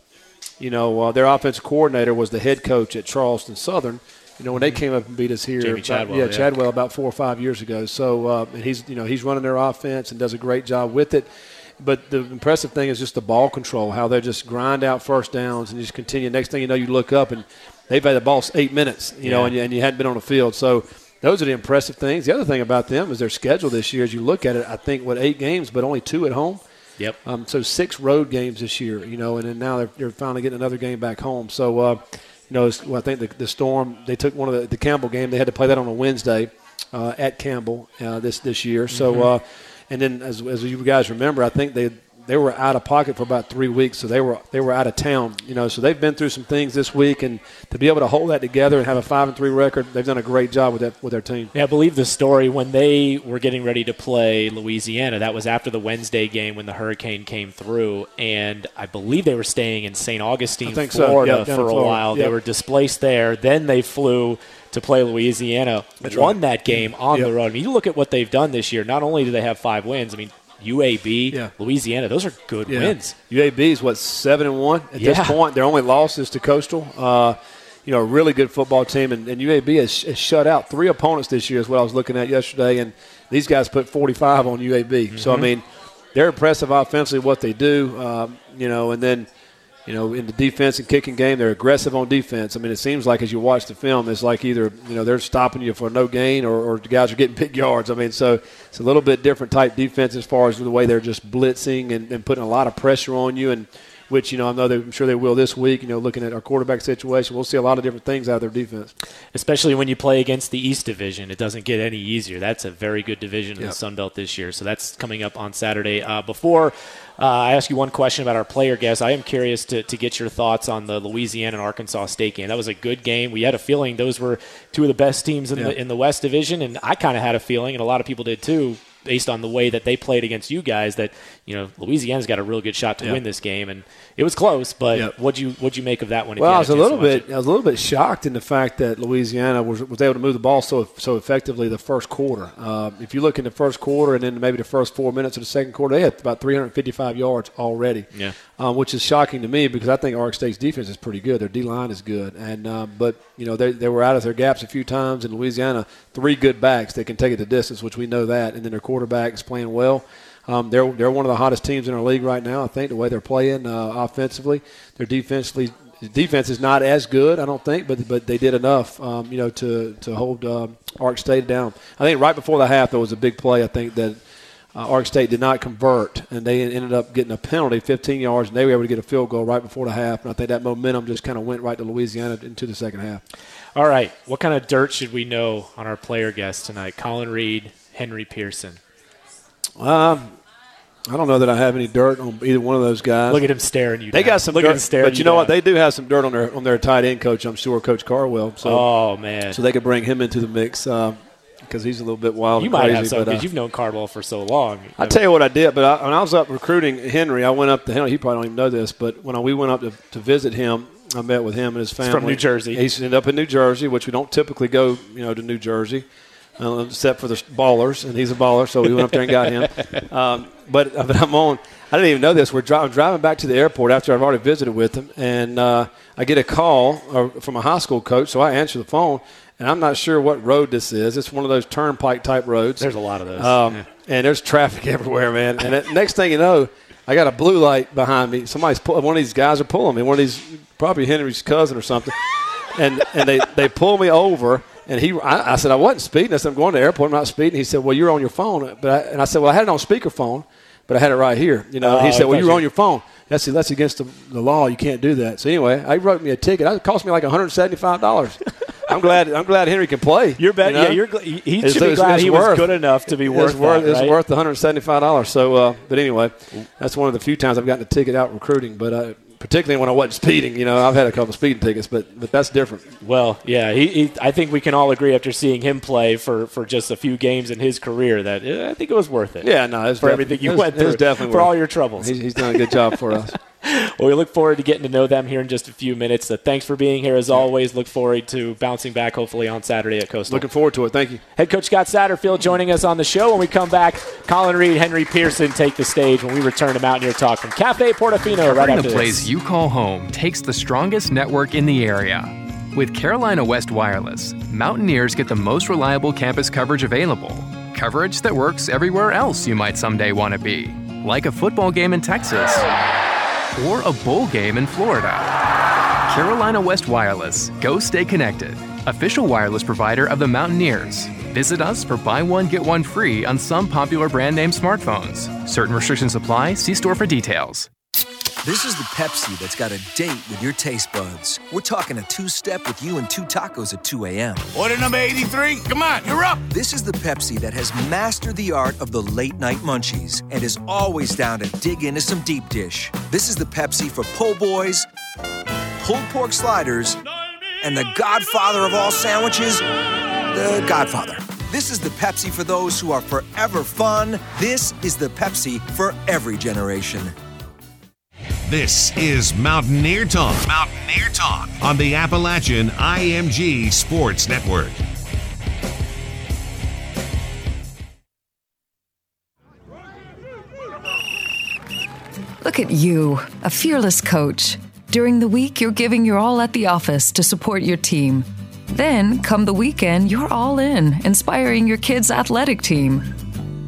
you know, uh, their offensive coordinator was the head coach at Charleston Southern. You know, when they came up and beat us here, Jamey about- Chadwell, yeah, yeah. Chadwell about four or five years ago. So, uh, and he's you know he's running their offense and does a great job with it. But the impressive thing is just the ball control, how they just grind out first downs and just continue. Next thing you know, you look up and they've had the ball eight minutes, you know, and you, and you hadn't been on the field. So those are the impressive things. The other thing about them is their schedule this year. As you look at it, I think what eight games, but only two at home. Yep. Um, so six road games this year, you know, and then now they're, they're finally getting another game back home. So, uh, you know, it's, well, I think the, the Storm they took one of the, the Campbell game. They had to play that on a Wednesday uh, at Campbell uh, this this year. So, Mhm. uh, and then as, as you guys remember, I think they they were out of pocket for about three weeks, so they were they were out of town. You know, so they've been through some things this week, and to be able to hold that together and have a five and three record, they've done a great job with that with their team. Yeah, I believe the story when they were getting ready to play Louisiana. That was after the Wednesday game when the hurricane came through, and I believe they were staying in St. Augustine, think so. Florida, for a Florida. while. They were displaced there. Then they flew to play Louisiana. That's won right. that game on the road. I mean, you look at what they've done this year. Not only do they have five wins, I mean. UAB, Yeah. Louisiana, those are good Yeah. wins. UAB is what seven and one at Yeah. this point. Their only loss is to Coastal. Uh, you know, a really good football team, and, and UAB has, has shut out three opponents this year. Is what I was looking at yesterday, and these guys put 45 on UAB. So I Mhm. mean, they're impressive offensively what they do. Um, you know, and then. You know, in the defense and kicking game, they're aggressive on defense. I mean, it seems like as you watch the film, it's like either you know they're stopping you for no gain, or, or the guys are getting <laughs> big yards. I mean, so it's a little bit different type defense as far as the way they're just blitzing and, and putting a lot of pressure on you, and which you know I know they, I'm sure they will this week. You know, looking at our quarterback situation, we'll see a lot of different things out of their defense. especially when you play against the East Division. It doesn't get any easier. That's a very good division in the Sun Belt this year. So that's coming up on Saturday. Uh, before uh, I ask you one question about our player guest, I am curious to, to get your thoughts on the Louisiana and Arkansas State game. That was a good game. We had a feeling those were two of the best teams in Yeah. the in the West Division, and I kind of had a feeling, and a lot of people did too. Based on the way that they played against you guys, that you know Louisiana's got a real good shot to Yeah. win this game, and it was close. But Yep. what'd you what'd you make of that one? Well, I was a little bit, I was a little bit shocked in the fact that Louisiana was, was able to move the ball so so effectively the first quarter. Uh, if you look in the first quarter and then maybe the first four minutes of the second quarter, they had about 355 yards already. Yeah. Um, which is shocking to me because I think Ark State's defense is pretty good. Their D line is good, and um, but you know they, they were out of their gaps a few times in Louisiana. Three good backs that can take it the distance, which we know that, and then their quarterback is playing well. Um, they're they're one of the hottest teams in our league right now. I think the way they're playing uh, offensively, their defensively defense is not as good, I don't think, but but they did enough, um, you know, to to hold um, Ark State down. I think right before the half there was a big play. I think that uh, Ark State did not convert, and they ended up getting a penalty, 15 yards, and they were able to get a field goal right before the half. And I think that momentum just kind of went right to Louisiana into the second half. All right. What kind of dirt should we know on our player guests tonight? Collin Reed, Henry Pearson. Um, I don't know that I have any dirt on either one of those guys. Look at him staring you. They down. got some Look dirt, at him staring but you know down. what? They do have some dirt on their on their tight end coach. I'm sure, Coach Carwell. So, Oh, man. so they could bring him into the mix because he's a little bit wild. you might crazy, have some but, uh, because you've known Cardwell for so long. I tell you what I did, but I, when I was up recruiting Henry, I went up to Henry. He probably don't even know this, but when I, we went up to, to visit him, I met with him and his family. from New Jersey. He's ended up in New Jersey, which we don't typically go, you know, to New Jersey, uh, except for the ballers, and he's a baller, so we went up there and got him. <laughs> Um, but, but I'm on. I didn't even know this. We're dri- driving back to the airport after I've already visited with him, and uh, I get a call uh, from a high school coach, so I answer the phone. And I'm not sure what road this is. It's one of those turnpike type roads. There's a lot of those. Um, Yeah. And there's traffic <laughs> everywhere, man. And the next thing you know, I got a blue light behind me. Somebody's pull, one of these guys are pulling me. One of these, probably Henry's cousin or something. And and they, they pull me over. And he, I, I said I wasn't speeding. I said I'm going to the airport. I'm not speeding. He said, Well, you're on your phone. But I, and I said, Well, I had it on speakerphone, but I had it right here. You know. Oh, he said, Well, you were on your phone. That's that's against the, the law. You can't do that. So anyway, I wrote me a ticket. It cost me like 175 dollars. <laughs> I'm glad. I'm glad Henry can play. You're bet- you know? yeah, you're gl- he- should be glad he was good enough to be it's worth worth, that, It's worth the 175 dollars. So, uh, but anyway, that's one of the few times I've gotten a ticket out recruiting. But uh, particularly when I wasn't speeding. You know, I've had a couple speeding tickets, but but that's different. Well, yeah, he, he, I think we can all agree after seeing him play for, for just a few games in his career that uh, I think it was worth it. Yeah, no, it's for everything you went through, definitely for all your troubles. He's, he's done a good job for us. <laughs> well, <laughs> we look forward to getting to know them here in just a few minutes. So thanks for being here as always. Look forward to bouncing back hopefully on Saturday at Coastal. Looking forward to it. Thank you. Head coach Scott Satterfield joining us on the show. When we come back, Collin Reed, Henry Pearson take the stage when we return to Mountaineer Talk from Cafe Portofino right Covering after the place this. you call home takes the strongest network in the area. With Carolina West Wireless, Mountaineers get the most reliable campus coverage available. Coverage that works everywhere else you might someday want to be, like a football game in Texas or a bowl game in Florida. Carolina West Wireless. Go stay connected. Official wireless provider of the Mountaineers. Visit us for buy one, get one free on some popular brand name smartphones. Certain restrictions apply. See store for details. This is the Pepsi that's got a date with your taste buds. We're talking a two step with you and two tacos at 2 a.m. Order number 83. Come on, you're up. This is the Pepsi that has mastered the art of the late night munchies and is always down to dig into some deep dish. This is the Pepsi for po' boys, pulled pork sliders, and the godfather of all sandwiches, the Godfather. This is the Pepsi for those who are forever fun. This is the Pepsi for every generation. This is Mountaineer Talk. Mountaineer Talk on the Appalachian IMG Sports Network. Look at you, a fearless coach. During the week, you're giving your all at the office to support your team. Then, come the weekend, you're all in, inspiring your kids' athletic team.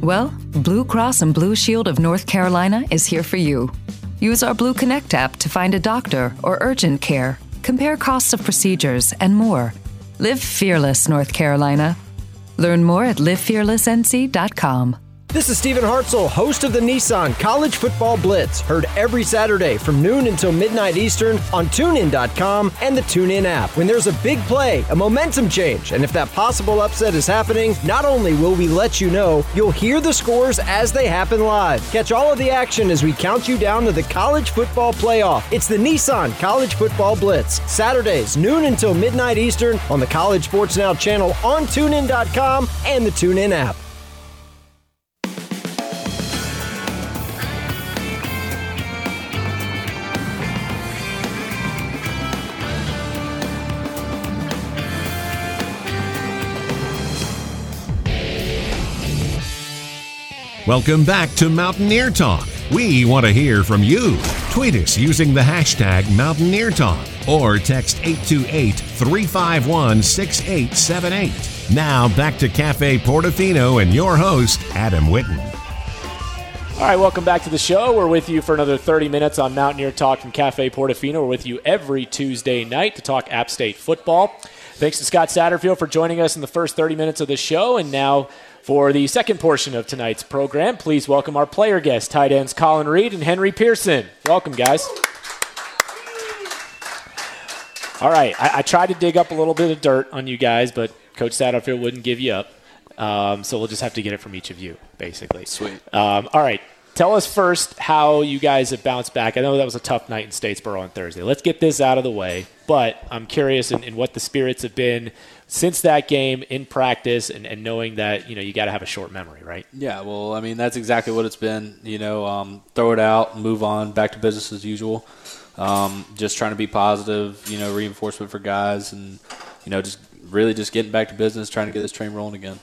Well, Blue Cross and Blue Shield of North Carolina is here for you. Use our Blue Connect app to find a doctor or urgent care, compare costs of procedures, and more. Live fearless, North Carolina. Learn more at livefearlessnc.com. This is Stephen Hartzell, host of the Nissan College Football Blitz, heard every Saturday from noon until midnight Eastern on tunein.com and the TuneIn app. When there's a big play, a momentum change, and if that possible upset is happening, not only will we let you know, you'll hear the scores as they happen live. Catch all of the action as we count you down to the college football playoff. It's the Nissan College Football Blitz, Saturdays, noon until midnight Eastern on the College Sports Now channel on tunein.com and the TuneIn app. Welcome back to Mountaineer Talk. We want to hear from you. Tweet us using the hashtag Mountaineer Talk or text 828 351 6878. Now back to Cafe Portofino and your host, Adam Witten. All right, welcome back to the show. We're with you for another 30 minutes on Mountaineer Talk from Cafe Portofino. We're with you every Tuesday night to talk App State football. Thanks to Scott Satterfield for joining us in the first 30 minutes of the show. And now for the second portion of tonight's program, please welcome our player guests, tight ends Collin Reed and Henry Pearson. Welcome, guys. All right, I, I tried to dig up a little bit of dirt on you guys, but Coach Satterfield wouldn't give you up. Um, so we'll just have to get it from each of you, basically. Sweet. Um, all right. Tell us first how you guys have bounced back. I know that was a tough night in Statesboro on Thursday. Let's get this out of the way. But I'm curious in, in what the spirits have been since that game in practice and, and knowing that, you know, you got to have a short memory, right? Yeah, well, I mean, that's exactly what it's been. You know, um, throw it out, move on, back to business as usual. Um, just trying to be positive, you know, reinforcement for guys and, you know, just really just getting back to business, trying to get this train rolling again.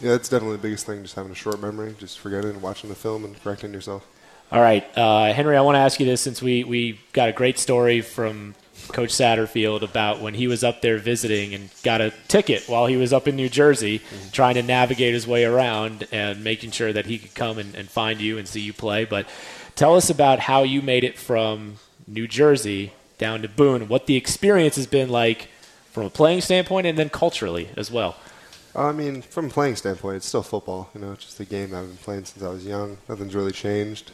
Yeah, that's definitely the biggest thing, just having a short memory, just forgetting and watching the film and correcting yourself. All right. Uh, Henry, I want to ask you this since we, we got a great story from Coach Satterfield about when he was up there visiting and got a ticket while he was up in New Jersey, mm-hmm. trying to navigate his way around and making sure that he could come and, and find you and see you play. But tell us about how you made it from New Jersey down to Boone, what the experience has been like from a playing standpoint and then culturally as well. I mean, from a playing standpoint, it's still football. You know, it's just a game I've been playing since I was young. Nothing's really changed.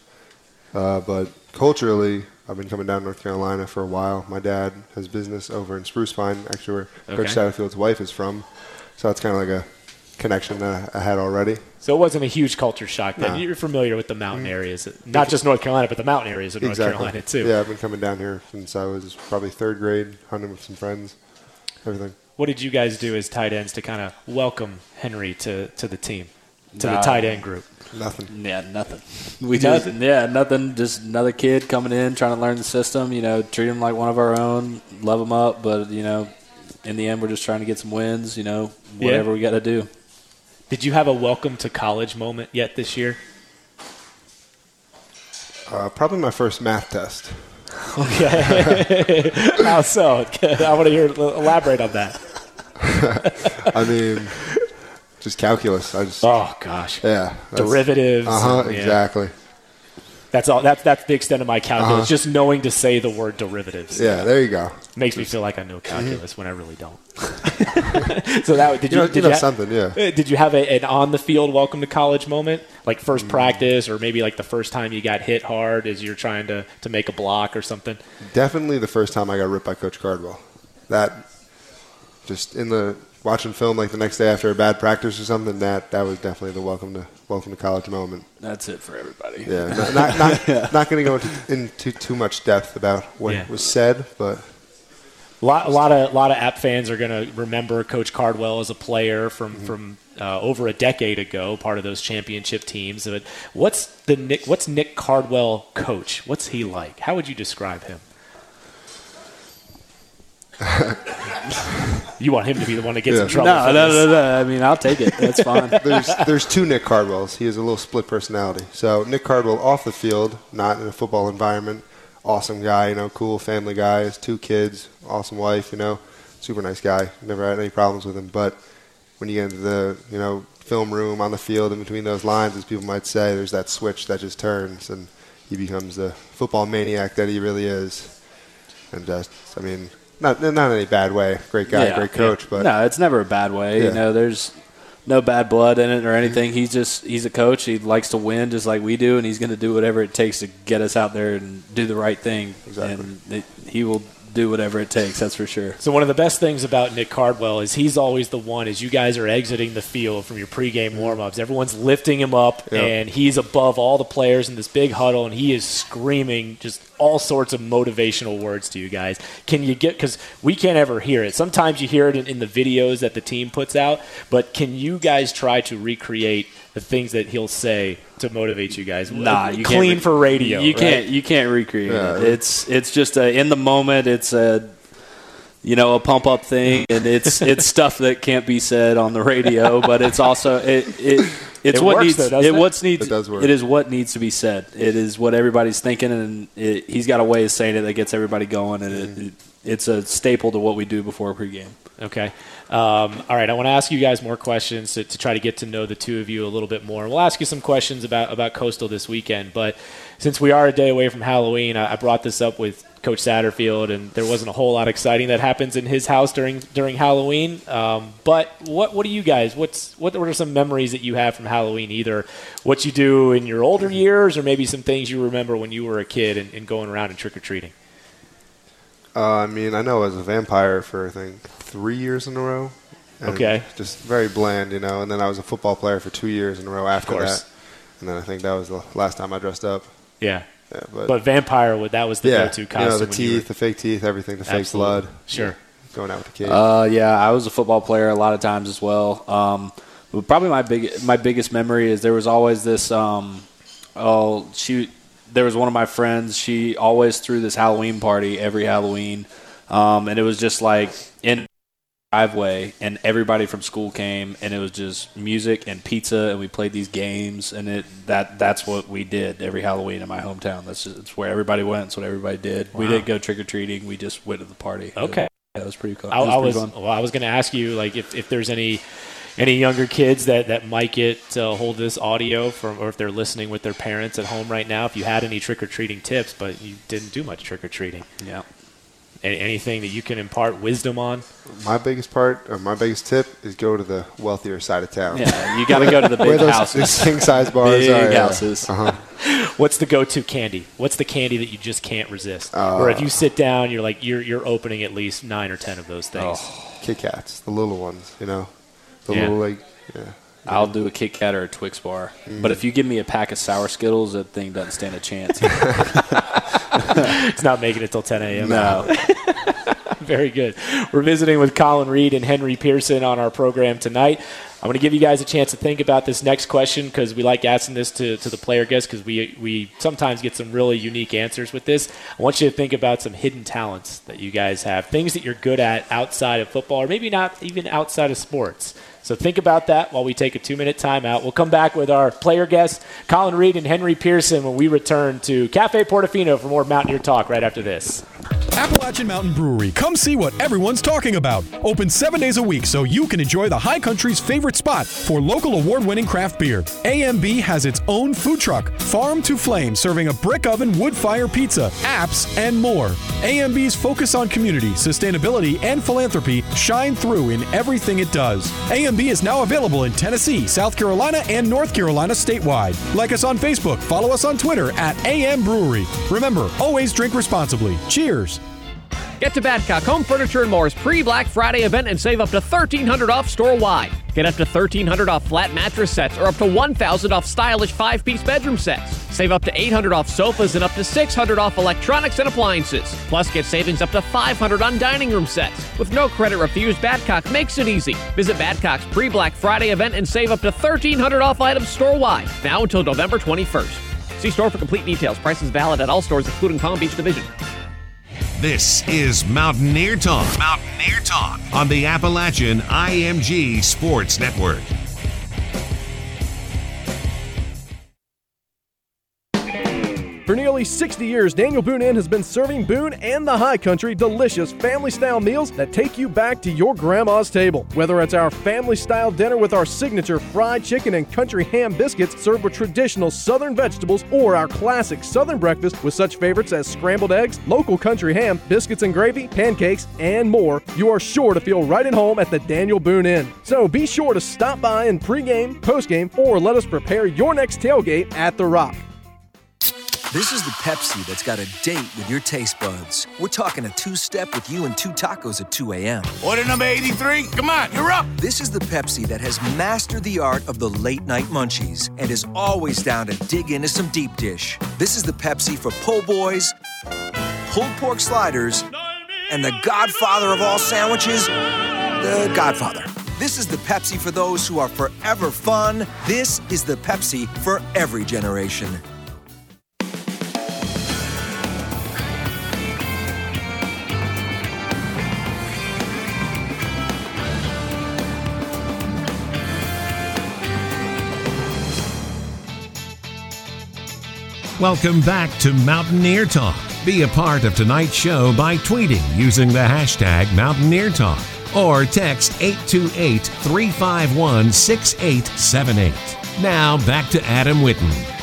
Uh, but culturally, I've been coming down to North Carolina for a while. My dad has business over in Spruce Pine, actually where Okay. Coach Satterfield's wife is from. So it's kind of like a connection that I had already. So it wasn't a huge culture shock. Then you're familiar with the mountain areas, not just North Carolina, but the mountain areas of North exactly. Carolina too. Yeah, I've been coming down here since I was probably third grade, hunting with some friends, everything. What did you guys do as tight ends to kind of welcome Henry to, to the team, to the tight end group? Nothing. Yeah, nothing. We just Nothing? yeah, nothing. Just another kid coming in, trying to learn the system. You know, treat him like one of our own, love him up. But you know, in the end, we're just trying to get some wins. You know, Yeah. whatever we got to do. Did you have a welcome to college moment yet this year? Uh, probably my first math test. <laughs> Okay. <laughs> How so? <laughs> I want to hear elaborate on that. I mean, just calculus. I just. Oh gosh. Yeah. Derivatives Uh huh. yeah. Exactly. That's all. That's that's the extent of my calculus. Uh-huh. Just knowing to say the word derivatives. Yeah. There you go. Makes me feel like I know calculus when I really don't. <laughs> so that did You you, know- did you know ha- something, yeah. uh, Did you have a, an on the field welcome to college moment, like first Mm. practice, or maybe like the first time you got hit hard as you're trying to to make a block or something? Definitely the first time I got ripped by Coach Cardwell. That just in the watching film like the next day after a bad practice or something. That that was definitely the welcome to welcome to college moment. That's it for everybody. Yeah, <laughs> not not, not, not going to go into, into too much depth about what Yeah. was said, but A lot, a lot of, a lot of App fans are going to remember Coach Cardwell as a player from Mm-hmm. from uh, over a decade ago, part of those championship teams. But what's the Nick? What's Nick Cardwell coach? What's he like? How would you describe him? <laughs> you want him to be the one that gets in trouble? No, for no, this. no, no. I mean, I'll take it. That's fine. <laughs> there's there's two Nick Cardwells. He has a little split personality. So Nick Cardwell off the field, not in a football environment, awesome guy, you know, cool family guy, has two kids, awesome wife, you know, super nice guy. Never had any problems with him. But when you get into the you know film room on the field in between those lines, as people might say, there's that switch that just turns and he becomes the football maniac that he really is. And just, I mean, not not in any bad way. Great guy, Yeah, great coach, yeah. but no, it's never a bad way. Yeah. You know, there's no bad blood in it or anything. He's just he's a coach. He likes to win just like we do, and he's going to do whatever it takes to get us out there and do the right thing. Exactly. And it, he will do whatever it takes. That's for sure. So one of the best things about Nick Cardwell is he's always the one as you guys are exiting the field from your pregame warmups. Everyone's lifting him up, Yeah. and he's above all the players in this big huddle, and he is screaming just all sorts of motivational words to you guys. Can you get because we can't ever hear it. Sometimes you hear it in, in the videos that the team puts out, but can you guys try to recreate the things that he'll say to motivate you guys? Nah, you can't clean re- for radio. You right? can't you can't recreate Yeah. it. It's it's just a, in the moment. It's a you know a pump up thing, and it's <laughs> it's stuff that can't be said on the radio. But it's also it it. It's It what works needs. though, it it? what's needs. It does work. It is what needs to be said. It is what everybody's thinking, and it, he's got a way of saying it that gets everybody going, and it, it, it's a staple to what we do before a pregame. Okay. Um, all right. I want to ask you guys more questions to, to try to get to know the two of you a little bit more. We'll ask you some questions about, about Coastal this weekend. But since we are a day away from Halloween, I, I brought this up with Coach Satterfield, and there wasn't a whole lot exciting that happens in his house during during Halloween. Um, but what what do you guys? What's what what are some memories that you have from Halloween? Either what you do in your older years, or maybe some things you remember when you were a kid and, and going around and trick or treating. Uh, I mean, I know I was a vampire for I think three years in a row. Okay. Just very bland, you know. And then I was a football player for two years in a row after that. And then I think that was the last time I dressed up. Yeah. Yeah, but, But vampire, would that was the yeah, go-to you costume. know, the when you were- teeth, the fake teeth, everything, the fake Absolutely. blood. Sure. Going out with the kids. Uh, yeah, I was a football player a lot of times as well. Um, but probably my big my biggest memory is there was always this. Um, oh, she. There was one of my friends. She always threw this Halloween party every Halloween, um, and it was just like in the driveway, and everybody from school came, and it was just music and pizza, and we played these games, and it that that's what we did every Halloween in my hometown. That's just, it's where everybody went. It's what everybody did. We didn't go trick or treating. We just went to the party. Okay. Yeah, it was pretty cool. I, It was I was well. I was going to ask you like if, if there's any any younger kids that, that might get uh, hold of this audio from, or if they're listening with their parents at home right now. If you had any trick or treating tips, but you didn't do much trick or treating. Yeah. Any, anything that you can impart wisdom on? my biggest part, or my biggest tip, is go to the wealthier side of town. Yeah, you gotta go to the <laughs> big Where those, houses. king size bars Big are. yeah. houses. Uh-huh. <laughs> What's the go-to candy? What's the candy that you just can't resist? Uh, or if you sit down, you're like you're you're opening at least nine or ten of those things. Kit Kats, the little ones, you know, the Yeah. little like Yeah. I'll do a Kit Kat or a Twix bar. Mm. But if you give me a pack of sour Skittles, that thing doesn't stand a chance. <laughs> <laughs> it's not making it till 10 a.m. No. <laughs> Very good. We're visiting with Collin Reed and Henry Pearson on our program tonight. I'm going to give you guys a chance to think about this next question because we like asking this to, to the player guests because we, we sometimes get some really unique answers with this. I want you to think about some hidden talents that you guys have, things that you're good at outside of football or maybe not even outside of sports. So think about that while we take a two minute timeout. We'll come back with our player guests, Collin Reed and Henry Pearson, when we return to Cafe Portofino for more Mountaineer Talk right after this. Appalachian Mountain Brewery. Come see what everyone's talking about. Open seven days a week so you can enjoy the high country's favorite spot for local award winning craft beer. AMB has its own food truck, Farm to Flame, serving a brick oven wood fire pizza, apps, and more. AMB's focus on community, sustainability, and philanthropy shine through in everything it does. AMB is now available in Tennessee, South Carolina, and North Carolina statewide. Like us on Facebook, follow us on Twitter at AM Brewery. Remember, always drink responsibly. Cheers. Get to Badcock Home Furniture and More's pre-Black Friday event and save up to 1300 off store-wide. Get up to 1300 off flat mattress sets or up to 1000 off stylish 5-piece bedroom sets. Save up to 800 off sofas and up to 600 off electronics and appliances. Plus get savings up to 500 on dining room sets. With no credit refused, Badcock makes it easy. Visit Badcock's pre-Black Friday event and save up to 1300 off items store-wide. Now until November 21st. See store for complete details. Prices valid at all stores including Palm Beach Division. This is Mountaineer Talk. Mountaineer Talk on the Appalachian IMG Sports Network. For nearly 60 years, Daniel Boone Inn has been serving Boone and the High Country delicious family style meals that take you back to your grandma's table. Whether it's our family style dinner with our signature fried chicken and country ham biscuits served with traditional southern vegetables, or our classic southern breakfast with such favorites as scrambled eggs, local country ham, biscuits and gravy, pancakes, and more, you are sure to feel right at home at the Daniel Boone Inn. So be sure to stop by and pregame, postgame, or let us prepare your next tailgate at The Rock. This is the Pepsi that's got a date with your taste buds. We're talking a two step with you and two tacos at 2 a.m. Order number 83. Come on, you're up. This is the Pepsi that has mastered the art of the late night munchies and is always down to dig into some deep dish. This is the Pepsi for po' boys, pulled pork sliders, and the godfather of all sandwiches, the Godfather. This is the Pepsi for those who are forever fun. This is the Pepsi for every generation. Welcome back to Mountaineer Talk. Be a part of tonight's show by tweeting using the hashtag Mountaineer Talk or text 828 351 6878. Now back to Adam Witten.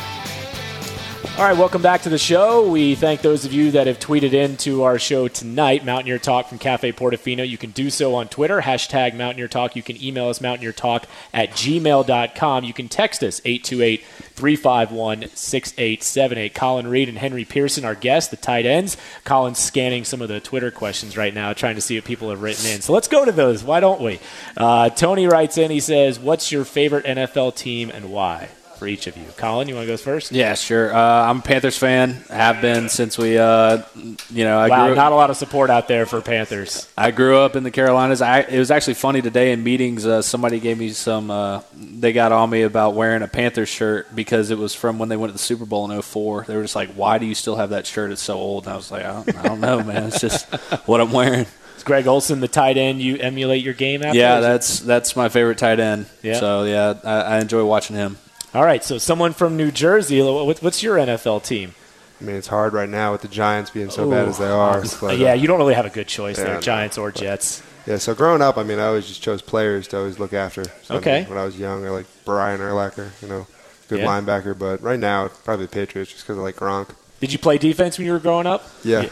All right, welcome back to the show. We thank those of you that have tweeted in to our show tonight, Mountaineer Talk from Cafe Portofino. You can do so on Twitter, hashtag Mountaineer Talk. You can email us, mountaineertalk at gmail.com. You can text us, 828 351 6878. Collin Reed and Henry Pearson, our guests, the tight ends. Collin's scanning some of the Twitter questions right now, trying to see what people have written in. So let's go to those. Why don't we? Uh, Tony writes in, he says, What's your favorite NFL team and why? For each of you. Collin, you want to go first? Yeah, sure. Uh, I'm a Panthers fan. Have been since we, uh, you know, I wow, grew not a lot of support out there for Panthers. I grew up in the Carolinas. I, it was actually funny today in meetings. Uh, somebody gave me some. Uh, they got on me about wearing a Panthers shirt because it was from when they went to the Super Bowl in 04. They were just like, "Why do you still have that shirt? It's so old." And I was like, "I don't, I don't know, man. It's just <laughs> what I'm wearing." Is Greg Olsen the tight end you emulate your game after? Yeah, that's that's my favorite tight end. Yeah. So yeah, I, I enjoy watching him. All right, so someone from New Jersey. What's your NFL team? I mean, it's hard right now with the Giants being so bad as they are. Uh, yeah, you don't really have a good choice Yeah, there, no, Giants or but- Jets. Yeah, so growing up, I mean, I always just chose players to always look after. So, I mean, Okay. when I was young, I like Brian Urlacher, you know, good Yeah. linebacker. But right now, probably the Patriots just because I like Gronk. Did you play defense when you were growing up? Yeah.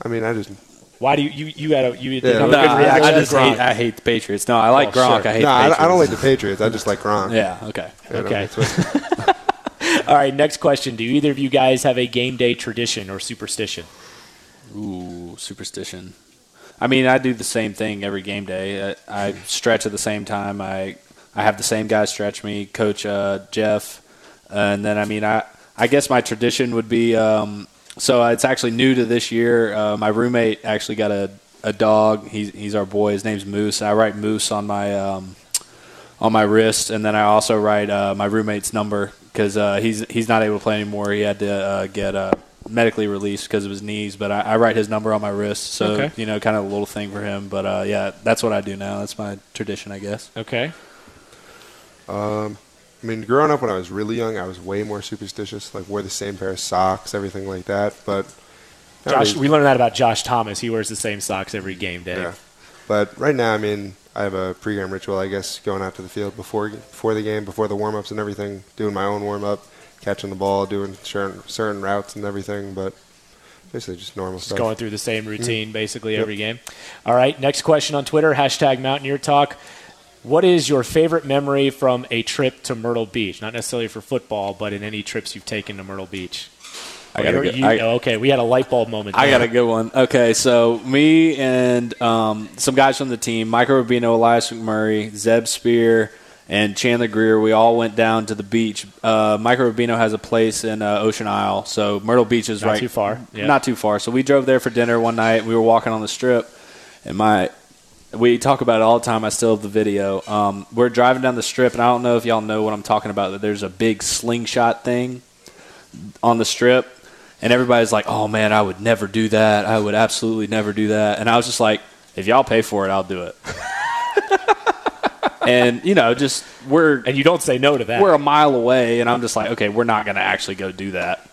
I mean, I just. Why do you you, you had a you didn't Yeah, have a no, good I- reaction I just Gronk? hate, I hate the Patriots. No, I like Oh, Gronk. sure. I hate no, the I Patriots. don't, I don't like the Patriots. I just like Gronk. Yeah. Okay. You Okay. it's <laughs> All right, next question. Do either of you guys have a game day tradition or superstition? Ooh, superstition. I mean, I do the same thing every game day. I, I stretch at the same time. I I have the same guy stretch me, Coach uh, Jeff, and then I mean I I guess my tradition would be um, so it's actually new to this year. Uh, my roommate actually got a, a dog. He's he's our boy. His name's Moose. I write Moose on my um, on my wrist, and then I also write uh, my roommate's number because uh, he's he's not able to play anymore. He had to uh, get uh, medically released because of his knees. But I, I, write his number on my wrist, so okay. you know, kind of a little thing for him. But uh, yeah, that's what I do now. That's my tradition, I guess. Okay. Um, I mean, growing up when I was really young, I was way more superstitious. Like wore the same pair of socks, everything like that. But Josh, we learned that about Josh Thomas. He wears the same socks every game day. Yeah. But right now, I mean, I have a pregame ritual, I guess, going out to the field before before the game, before the warm ups and everything, doing my own warm up, catching the ball, doing certain certain routes and everything. But basically, just normal just stuff. Going through the same routine, mm-hmm. basically yep. every game. All right, next question on Twitter hashtag Mountaineer Talk. What is your favorite memory from a trip to Myrtle Beach? Not necessarily for football, but in any trips you've taken to Myrtle Beach. I got a you, oh, okay, we had a light bulb moment. I got a good one. Okay, so me and um, some guys from the team, Michael Rubino, Elias McMurray, Zeb Spear, and Chandler Greer, we all went down to the beach. Uh, Michael Rubino has a place in uh, Ocean Isle, so Myrtle Beach is not right too far. Yeah. Not too far. So we drove there for dinner one night. We were walking on the strip, and my we talk about it all the time. I still have the video. Um, we're driving down the strip, and I don't know if y'all know what I'm talking about. That there's a big slingshot thing on the strip, and everybody's like, "Oh man, I would never do that. I would absolutely never do that." And I was just like, "If y'all pay for it, I'll do it." <laughs> and you know, just we're and you don't say no to that. We're a mile away, and I'm just like, "Okay, we're not going to actually go do that."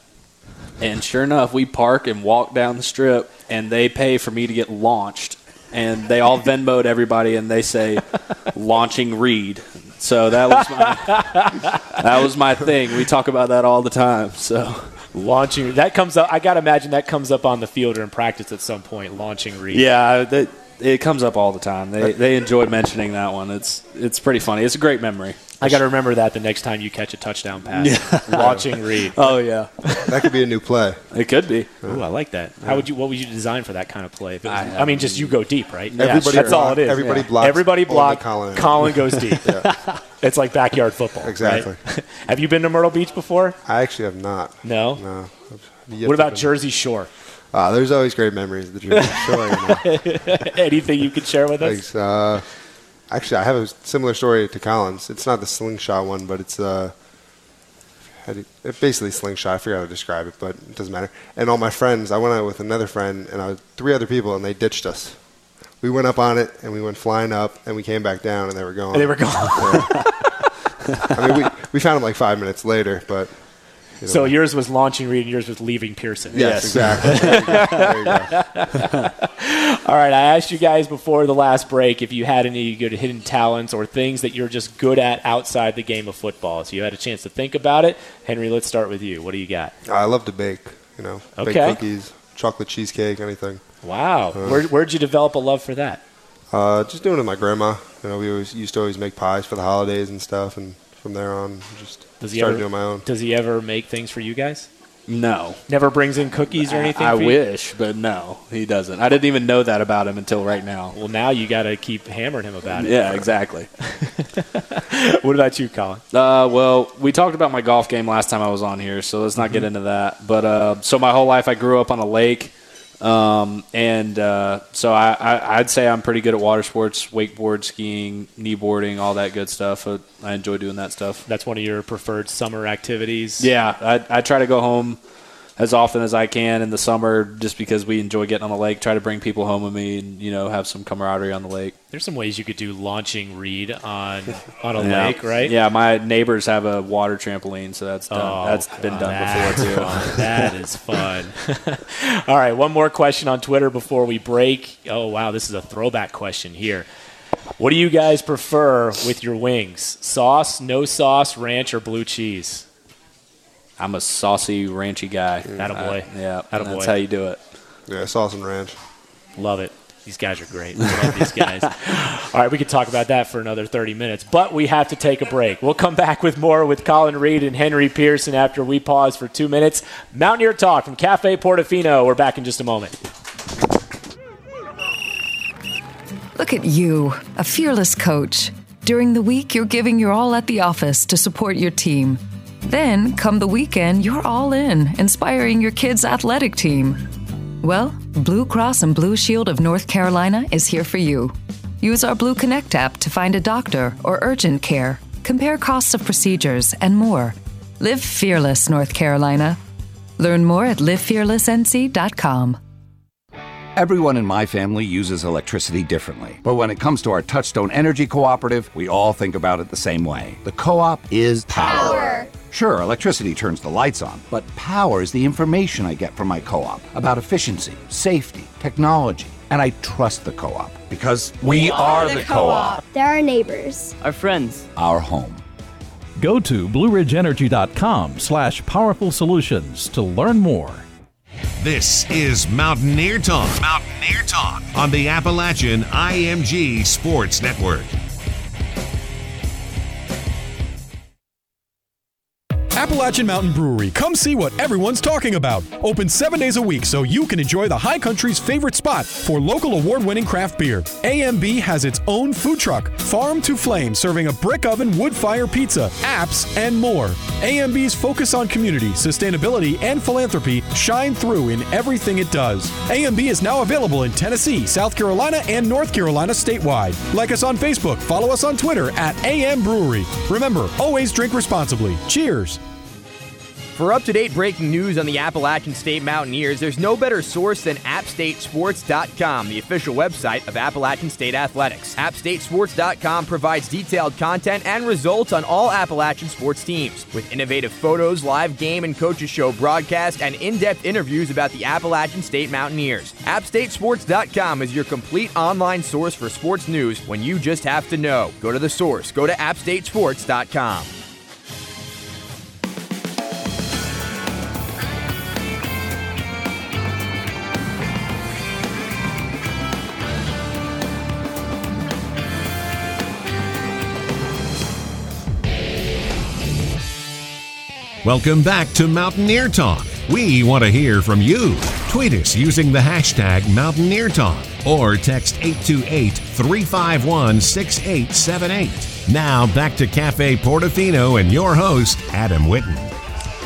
And sure enough, we park and walk down the strip, and they pay for me to get launched and they all Venmoed everybody, and they say launching Reed. So that was my that was my thing. We talk about that all the time. So launching that comes up. I gotta imagine that comes up on the field or in practice at some point. Launching Reed. Yeah, that, it comes up all the time. They they enjoy mentioning that one. It's it's pretty funny. It's a great memory. I got to remember that the next time you catch a touchdown pass. Yeah. <laughs> Launching Reed. <laughs> Oh yeah, that could be a new play. It could be. Ooh, I like that. How would you? What would you design for that kind of play? Was, I, I, mean, just you go deep, right? Yeah, everybody that's block, all it is. Everybody yeah. blocks. Everybody block. Collin, Collin goes deep. <laughs> yeah. It's like backyard football. Exactly. Right? have you been to Myrtle Beach before? I actually have not. No. No. What about Jersey Shore? Uh, there's always great memories of the Jersey Shore. You know. Anything you could share with us? Thanks. Uh, actually, I have a similar story to Collin's. It's not the slingshot one, but it's uh, it basically slingshot. I forgot how to describe it, but it doesn't matter. And all my friends, I went out with another friend and I was three other people, and they ditched us. We went up on it and we went flying up, and we came back down, and they were gone. And they were gone. Yeah. <laughs> I mean, we we found them like five minutes later, but. So yours was launching Reed, and yours was leaving Pearson. Yes, yes. exactly. <laughs> there you go. <laughs> All right, I asked you guys before the last break if you had any good hidden talents or things that you're just good at outside the game of football. So you had a chance to think about it. Henry, let's start with you. What do you got? I love to bake. You know, okay. bake cookies, chocolate cheesecake, anything. Wow. Uh, Where, where'd you develop a love for that? Uh, just doing it with my grandma. You know, we always used to always make pies for the holidays and stuff, and from there on, just does he started ever, doing my own. Does he ever make things for you guys? No. Never brings in cookies or anything. I, I wish, but no, he doesn't. I didn't even know that about him until right now. Well, now you got to keep hammering him about it. Yeah, exactly. <laughs> what about you, Collin? Uh, well, we talked about my golf game last time I was on here, so let's not mm-hmm. get into that. But uh, so my whole life I grew up on a lake. Um, and uh, so I, I, would say I'm pretty good at water sports, wakeboard, skiing, kneeboarding, all that good stuff. I, I enjoy doing that stuff. That's one of your preferred summer activities. Yeah, I, I try to go home as often as I can in the summer, just because we enjoy getting on the lake. Try to bring people home with me, and you know, have some camaraderie on the lake. There's some ways you could do launching Reed on <laughs> on a yeah. lake, right? Yeah, my neighbors have a water trampoline, so that's done. Oh, that's been done before too. Fun. that is fun. <laughs> <laughs> All right, one more question on Twitter before we break. Oh wow, this is a throwback question here. What do you guys prefer with your wings? Sauce, no sauce, ranch, or blue cheese? I'm a saucy, ranchy guy. That a boy. Uh, yeah, Atta that's how you do it. Yeah, sauce and ranch. Love it. These guys are great. I love these guys. <laughs> All right, we could talk about that for another 30 minutes, but we have to take a break. We'll come back with more with Collin Reed and Henry Pearson after we pause for two minutes. Mountaineer Talk from Cafe Portofino. We're back in just a moment. Look at you, a fearless coach During the week, you're giving your all at the office to support your team. Then, come the weekend, you're all in, inspiring your kids' athletic team. Well, Blue Cross and Blue Shield of North Carolina is here for you. Use our Blue Connect app to find a doctor or urgent care, compare costs of procedures, and more. Live fearless, North Carolina. Learn more at livefearlessnc.com. Everyone in my family uses electricity differently. But when it comes to our Touchstone Energy Cooperative, we all think about it the same way. The co op is power. Sure, electricity turns the lights on, but power is the information I get from my co op about efficiency, safety, technology. And I trust the co op because we, are, the co op, They're our neighbors. Our friends. our home. Go to blueridgeenergy.com slash powerful solutions to learn more. This is Mountaineer Talk. Mountaineer Talk on the Appalachian IMG Sports Network. Appalachian Mountain Brewery. Come see what everyone's talking about. Open seven days a week so you can enjoy the high country's favorite spot for local award winning craft beer. AMB has its own food truck, Farm to Flame, serving a brick oven wood fire pizza, apps, and more. AMB's focus on community, sustainability, and philanthropy shine through in everything it does. AMB is now available in Tennessee, South Carolina, and North Carolina statewide. Like us on Facebook, follow us on Twitter at AM Brewery. Remember, always drink responsibly. Cheers. For up to date breaking news on the Appalachian State Mountaineers, there's no better source than AppStateSports.com, the official website of Appalachian State Athletics. AppStateSports.com provides detailed content and results on all Appalachian sports teams, with innovative photos, live game and coaches show broadcast, and in depth interviews about the Appalachian State Mountaineers. AppStateSports.com is your complete online source for sports news when you just have to know. Go to the source, go to AppStateSports.com. Welcome back to Mountaineer Talk. We want to hear from you. Tweet us using the hashtag Mountaineer Talk or text 828 351 6878. Now back to Cafe Portofino and your host, Adam Witten.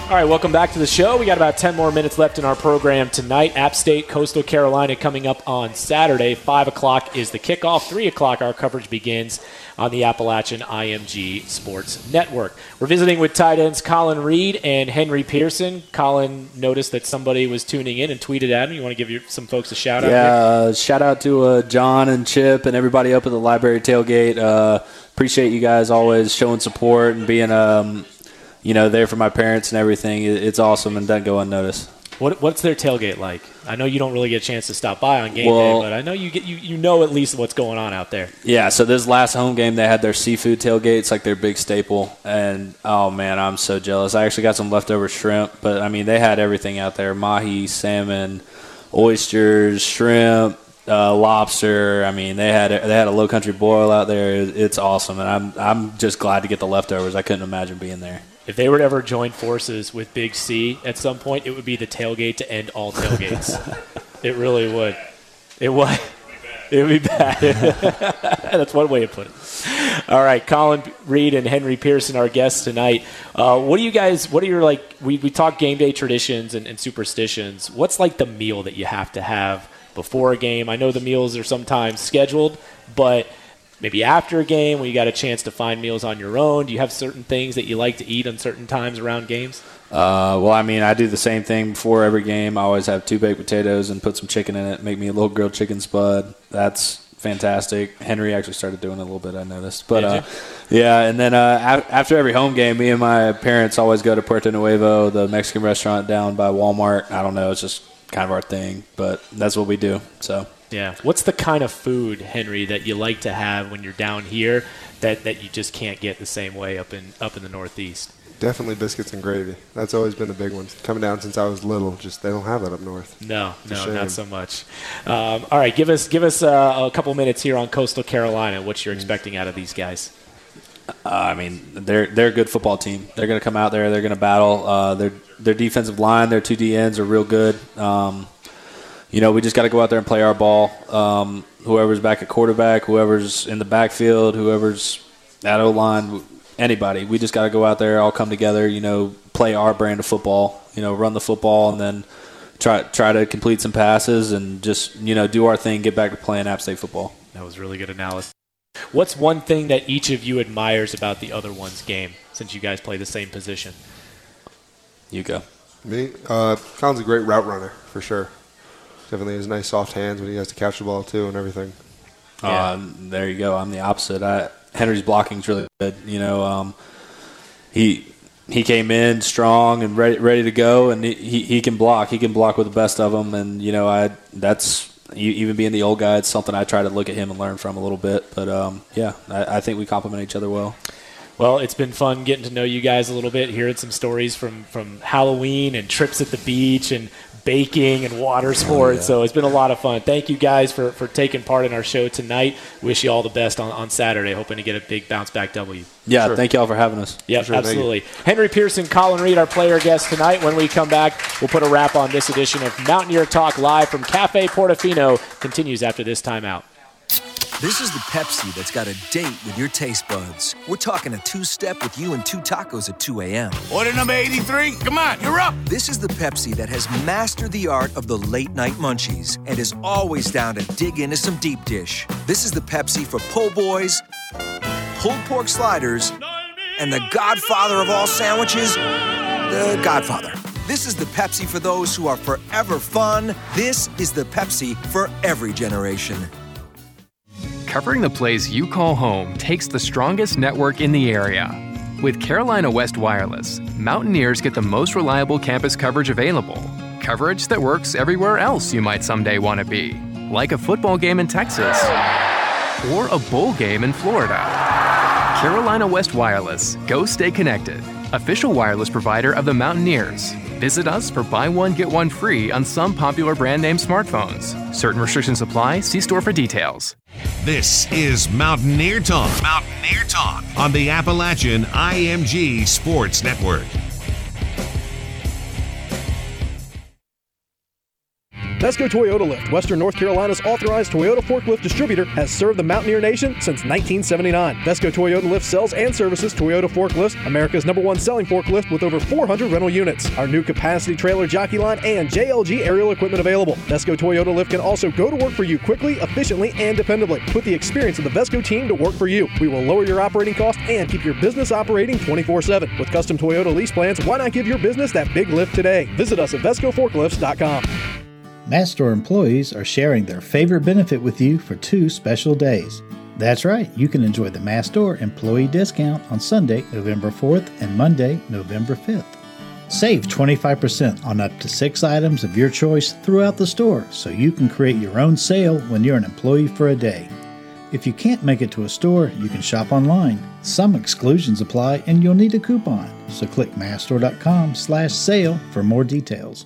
All right, welcome back to the show. We got about 10 more minutes left in our program tonight. App State, Coastal Carolina coming up on Saturday. 5 o'clock is the kickoff. 3 o'clock, our coverage begins on the Appalachian IMG Sports Network. We're visiting with tight ends Collin Reed and Henry Pearson. Collin noticed that somebody was tuning in and tweeted at him. You want to give your, some folks a shout out? Yeah, uh, shout out to uh, John and Chip and everybody up at the library tailgate. Uh, appreciate you guys always showing support and being, um, you know, there for my parents and everything. It's awesome and doesn't go unnoticed. What, what's their tailgate like? I know you don't really get a chance to stop by on game Well- day, but I know you get you, you know at least what's going on out there. Yeah, so this last home game, they had their seafood tailgate. It's like their big staple. And, oh, man, I'm so jealous. I actually got some leftover shrimp, but, I mean, they had everything out there mahi, salmon, oysters, shrimp, uh, lobster. I mean, they had they had a low country boil out there. It's awesome, and I'm I'm just glad to get the leftovers. I couldn't imagine being there. If they were to ever join forces with Big C at some point, it would be the tailgate to end all tailgates. <laughs> it really would. It would. It would be bad. <laughs> That's one way to put it. All right, Collin Reed and Henry Pearson, our guests tonight. Uh, what do you guys? What are your like? We we talk game day traditions and, and superstitions. What's like the meal that you have to have before a game? I know the meals are sometimes scheduled, but maybe after a game when you got a chance to find meals on your own. Do you have certain things that you like to eat on certain times around games? Uh, well, I mean, I do the same thing before every game. I always have two baked potatoes and put some chicken in it. Make me a little grilled chicken spud. That's fantastic. Henry actually started doing it a little bit. I noticed, but uh, yeah. And then uh, after every home game, me and my parents always go to Puerto Nuevo, the Mexican restaurant down by Walmart. I don't know. It's just kind of our thing, but that's what we do. So. Yeah. What's the kind of food, Henry, that you like to have when you're down here that, that you just can't get the same way up in up in the Northeast? Definitely biscuits and gravy. That's always been a big one. Coming down since I was little, just they don't have that up north. No, It's no, not so much. Um, all right, give us give us uh, a couple minutes here on Coastal Carolina. What you're expecting out of these guys? Uh, I mean, they're they're a good football team. They're going to come out there. They're going to battle. Uh, their their defensive line, their two D ends are real good. Um, you know, we just got to go out there and play our ball. Um, whoever's back at quarterback, whoever's in the backfield, whoever's that O line, anybody. We just got to go out there, all come together, you know, play our brand of football, you know, run the football, and then try try to complete some passes and just you know do our thing, get back to playing App State football. That was really good analysis. What's one thing that each of you admires about the other one's game since you guys play the same position? You go. Me? Uh, Collin's a great route runner for sure. Definitely has nice soft hands when he has to catch the ball too and everything. Yeah. Um, there you go. I'm the opposite. I, Henry's blocking is really good. You know, um, he he came in strong and ready ready to go, and he, he can block. He can block with the best of them, and you know, I that's even being the old guy, it's something I try to look at him and learn from a little bit. But um, yeah, I, I think we complement each other well. Well, it's been fun getting to know you guys a little bit, hearing some stories from, from Halloween and trips at the beach and baking and water oh, sports. Oh, yeah. So it's been a lot of fun. Thank you guys for, for taking part in our show tonight. Wish you all the best on, on Saturday. Hoping to get a big bounce back W. Yeah, sure. thank you all for having us. Yeah, sure, absolutely. Henry Pearson, Collin Reed, our player guest tonight. When we come back, we'll put a wrap on this edition of Mountaineer Talk live from Cafe Portofino. Continues after this timeout. This is the Pepsi that's got a date with your taste buds. We're talking a two step with you and two tacos at 2 a.m. Order number 83. Come on, you're up. This is the Pepsi that has mastered the art of the late night munchies and is always down to dig into some deep dish. This is the Pepsi for po' boys, pulled pork sliders, and the godfather of all sandwiches, the Godfather. This is the Pepsi for those who are forever fun. This is the Pepsi for every generation. Covering the place you call home takes the strongest network in the area. With Carolina West Wireless, Mountaineers get the most reliable campus coverage available. Coverage that works everywhere else you might someday want to be, like a football game in Texas or a bowl game in Florida. Carolina West Wireless. Go stay connected. Official wireless provider of the Mountaineers. Visit us for buy one, get one free on some popular brand name smartphones. Certain restrictions apply. See store for details. This is Mountaineer Talk. Mountaineer Talk on the Appalachian IMG Sports Network. Vesco Toyota Lift, Western North Carolina's authorized Toyota forklift distributor, has served the Mountaineer Nation since 1979. Vesco Toyota Lift sells and services Toyota forklifts, America's number one selling forklift with over 400 rental units. Our new capacity trailer jockey line and JLG aerial equipment available. Vesco Toyota Lift can also go to work for you quickly, efficiently, and dependably. Put the experience of the Vesco team to work for you. We will lower your operating costs and keep your business operating 24 7. With custom Toyota lease plans, why not give your business that big lift today? Visit us at VescoForklifts.com. Mastore employees are sharing their favorite benefit with you for two special days. That's right, you can enjoy the Mastore employee discount on Sunday, November 4th and Monday, November 5th. Save 25% on up to six items of your choice throughout the store so you can create your own sale when you're an employee for a day. If you can't make it to a store, you can shop online. Some exclusions apply and you'll need a coupon, so click mastore.com slash sale for more details.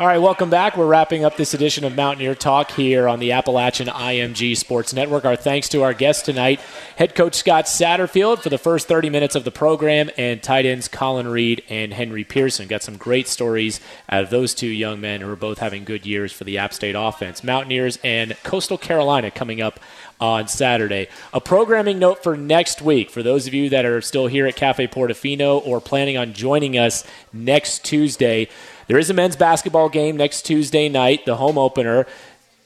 All right, welcome back. We're wrapping up this edition of Mountaineer Talk here on the Appalachian IMG Sports Network. Our thanks to our guest tonight, head coach Scott Satterfield for the first 30 minutes of the program, and tight ends Collin Reed and Henry Pearson. Got some great stories out of those two young men who are both having good years for the App State offense. Mountaineers and Coastal Carolina coming up on Saturday. A programming note for next week for those of you that are still here at Cafe Portofino or planning on joining us next Tuesday. There is a men's basketball game next Tuesday night, the home opener.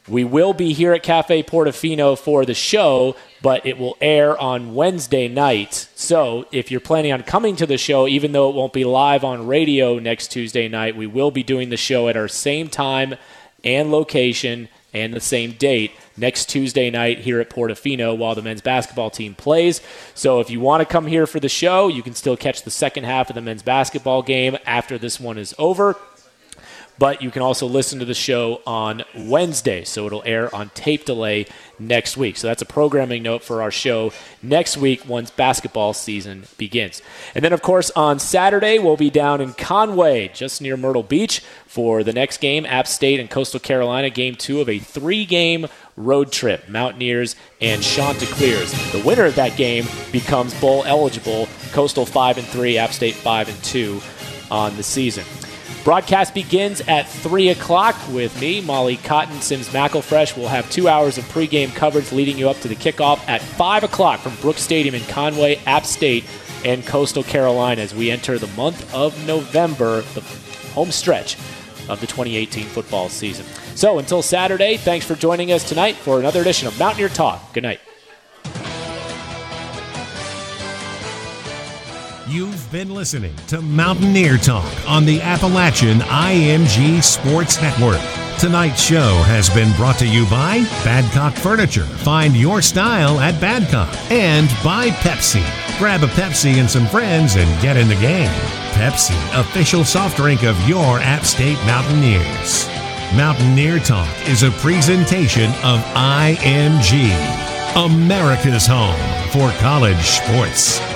We will be here at Cafe Portofino for the show, but it will air on Wednesday night. So if you're planning on coming to the show, even though it won't be live on radio next Tuesday night, we will be doing the show at our same time and location and the same date next Tuesday night here at Portofino while the men's basketball team plays. So if you want to come here for the show, you can still catch the second half of the men's basketball game after this one is over. But you can also listen to the show on Wednesday. So it'll air on tape delay next week. So that's a programming note for our show next week once basketball season begins. And then, of course, on Saturday, we'll be down in Conway, just near Myrtle Beach, for the next game App State and Coastal Carolina, game two of a three game road trip, Mountaineers and Chanticleers. The winner of that game becomes bowl eligible. Coastal 5 and 3, App State 5 and 2 on the season. Broadcast begins at 3 o'clock with me, Molly Cotton, Sims McElfresh. We'll have two hours of pregame coverage leading you up to the kickoff at 5 o'clock from Brooks Stadium in Conway, App State, and Coastal Carolina as we enter the month of November, the home stretch of the 2018 football season. So until Saturday, thanks for joining us tonight for another edition of Mountaineer Talk. Good night. You've been listening to Mountaineer Talk on the Appalachian IMG Sports Network. Tonight's show has been brought to you by Badcock Furniture. Find your style at Badcock. And by Pepsi. Grab a Pepsi and some friends and get in the game. Pepsi, official soft drink of your App State Mountaineers. Mountaineer Talk is a presentation of IMG, America's home for college sports.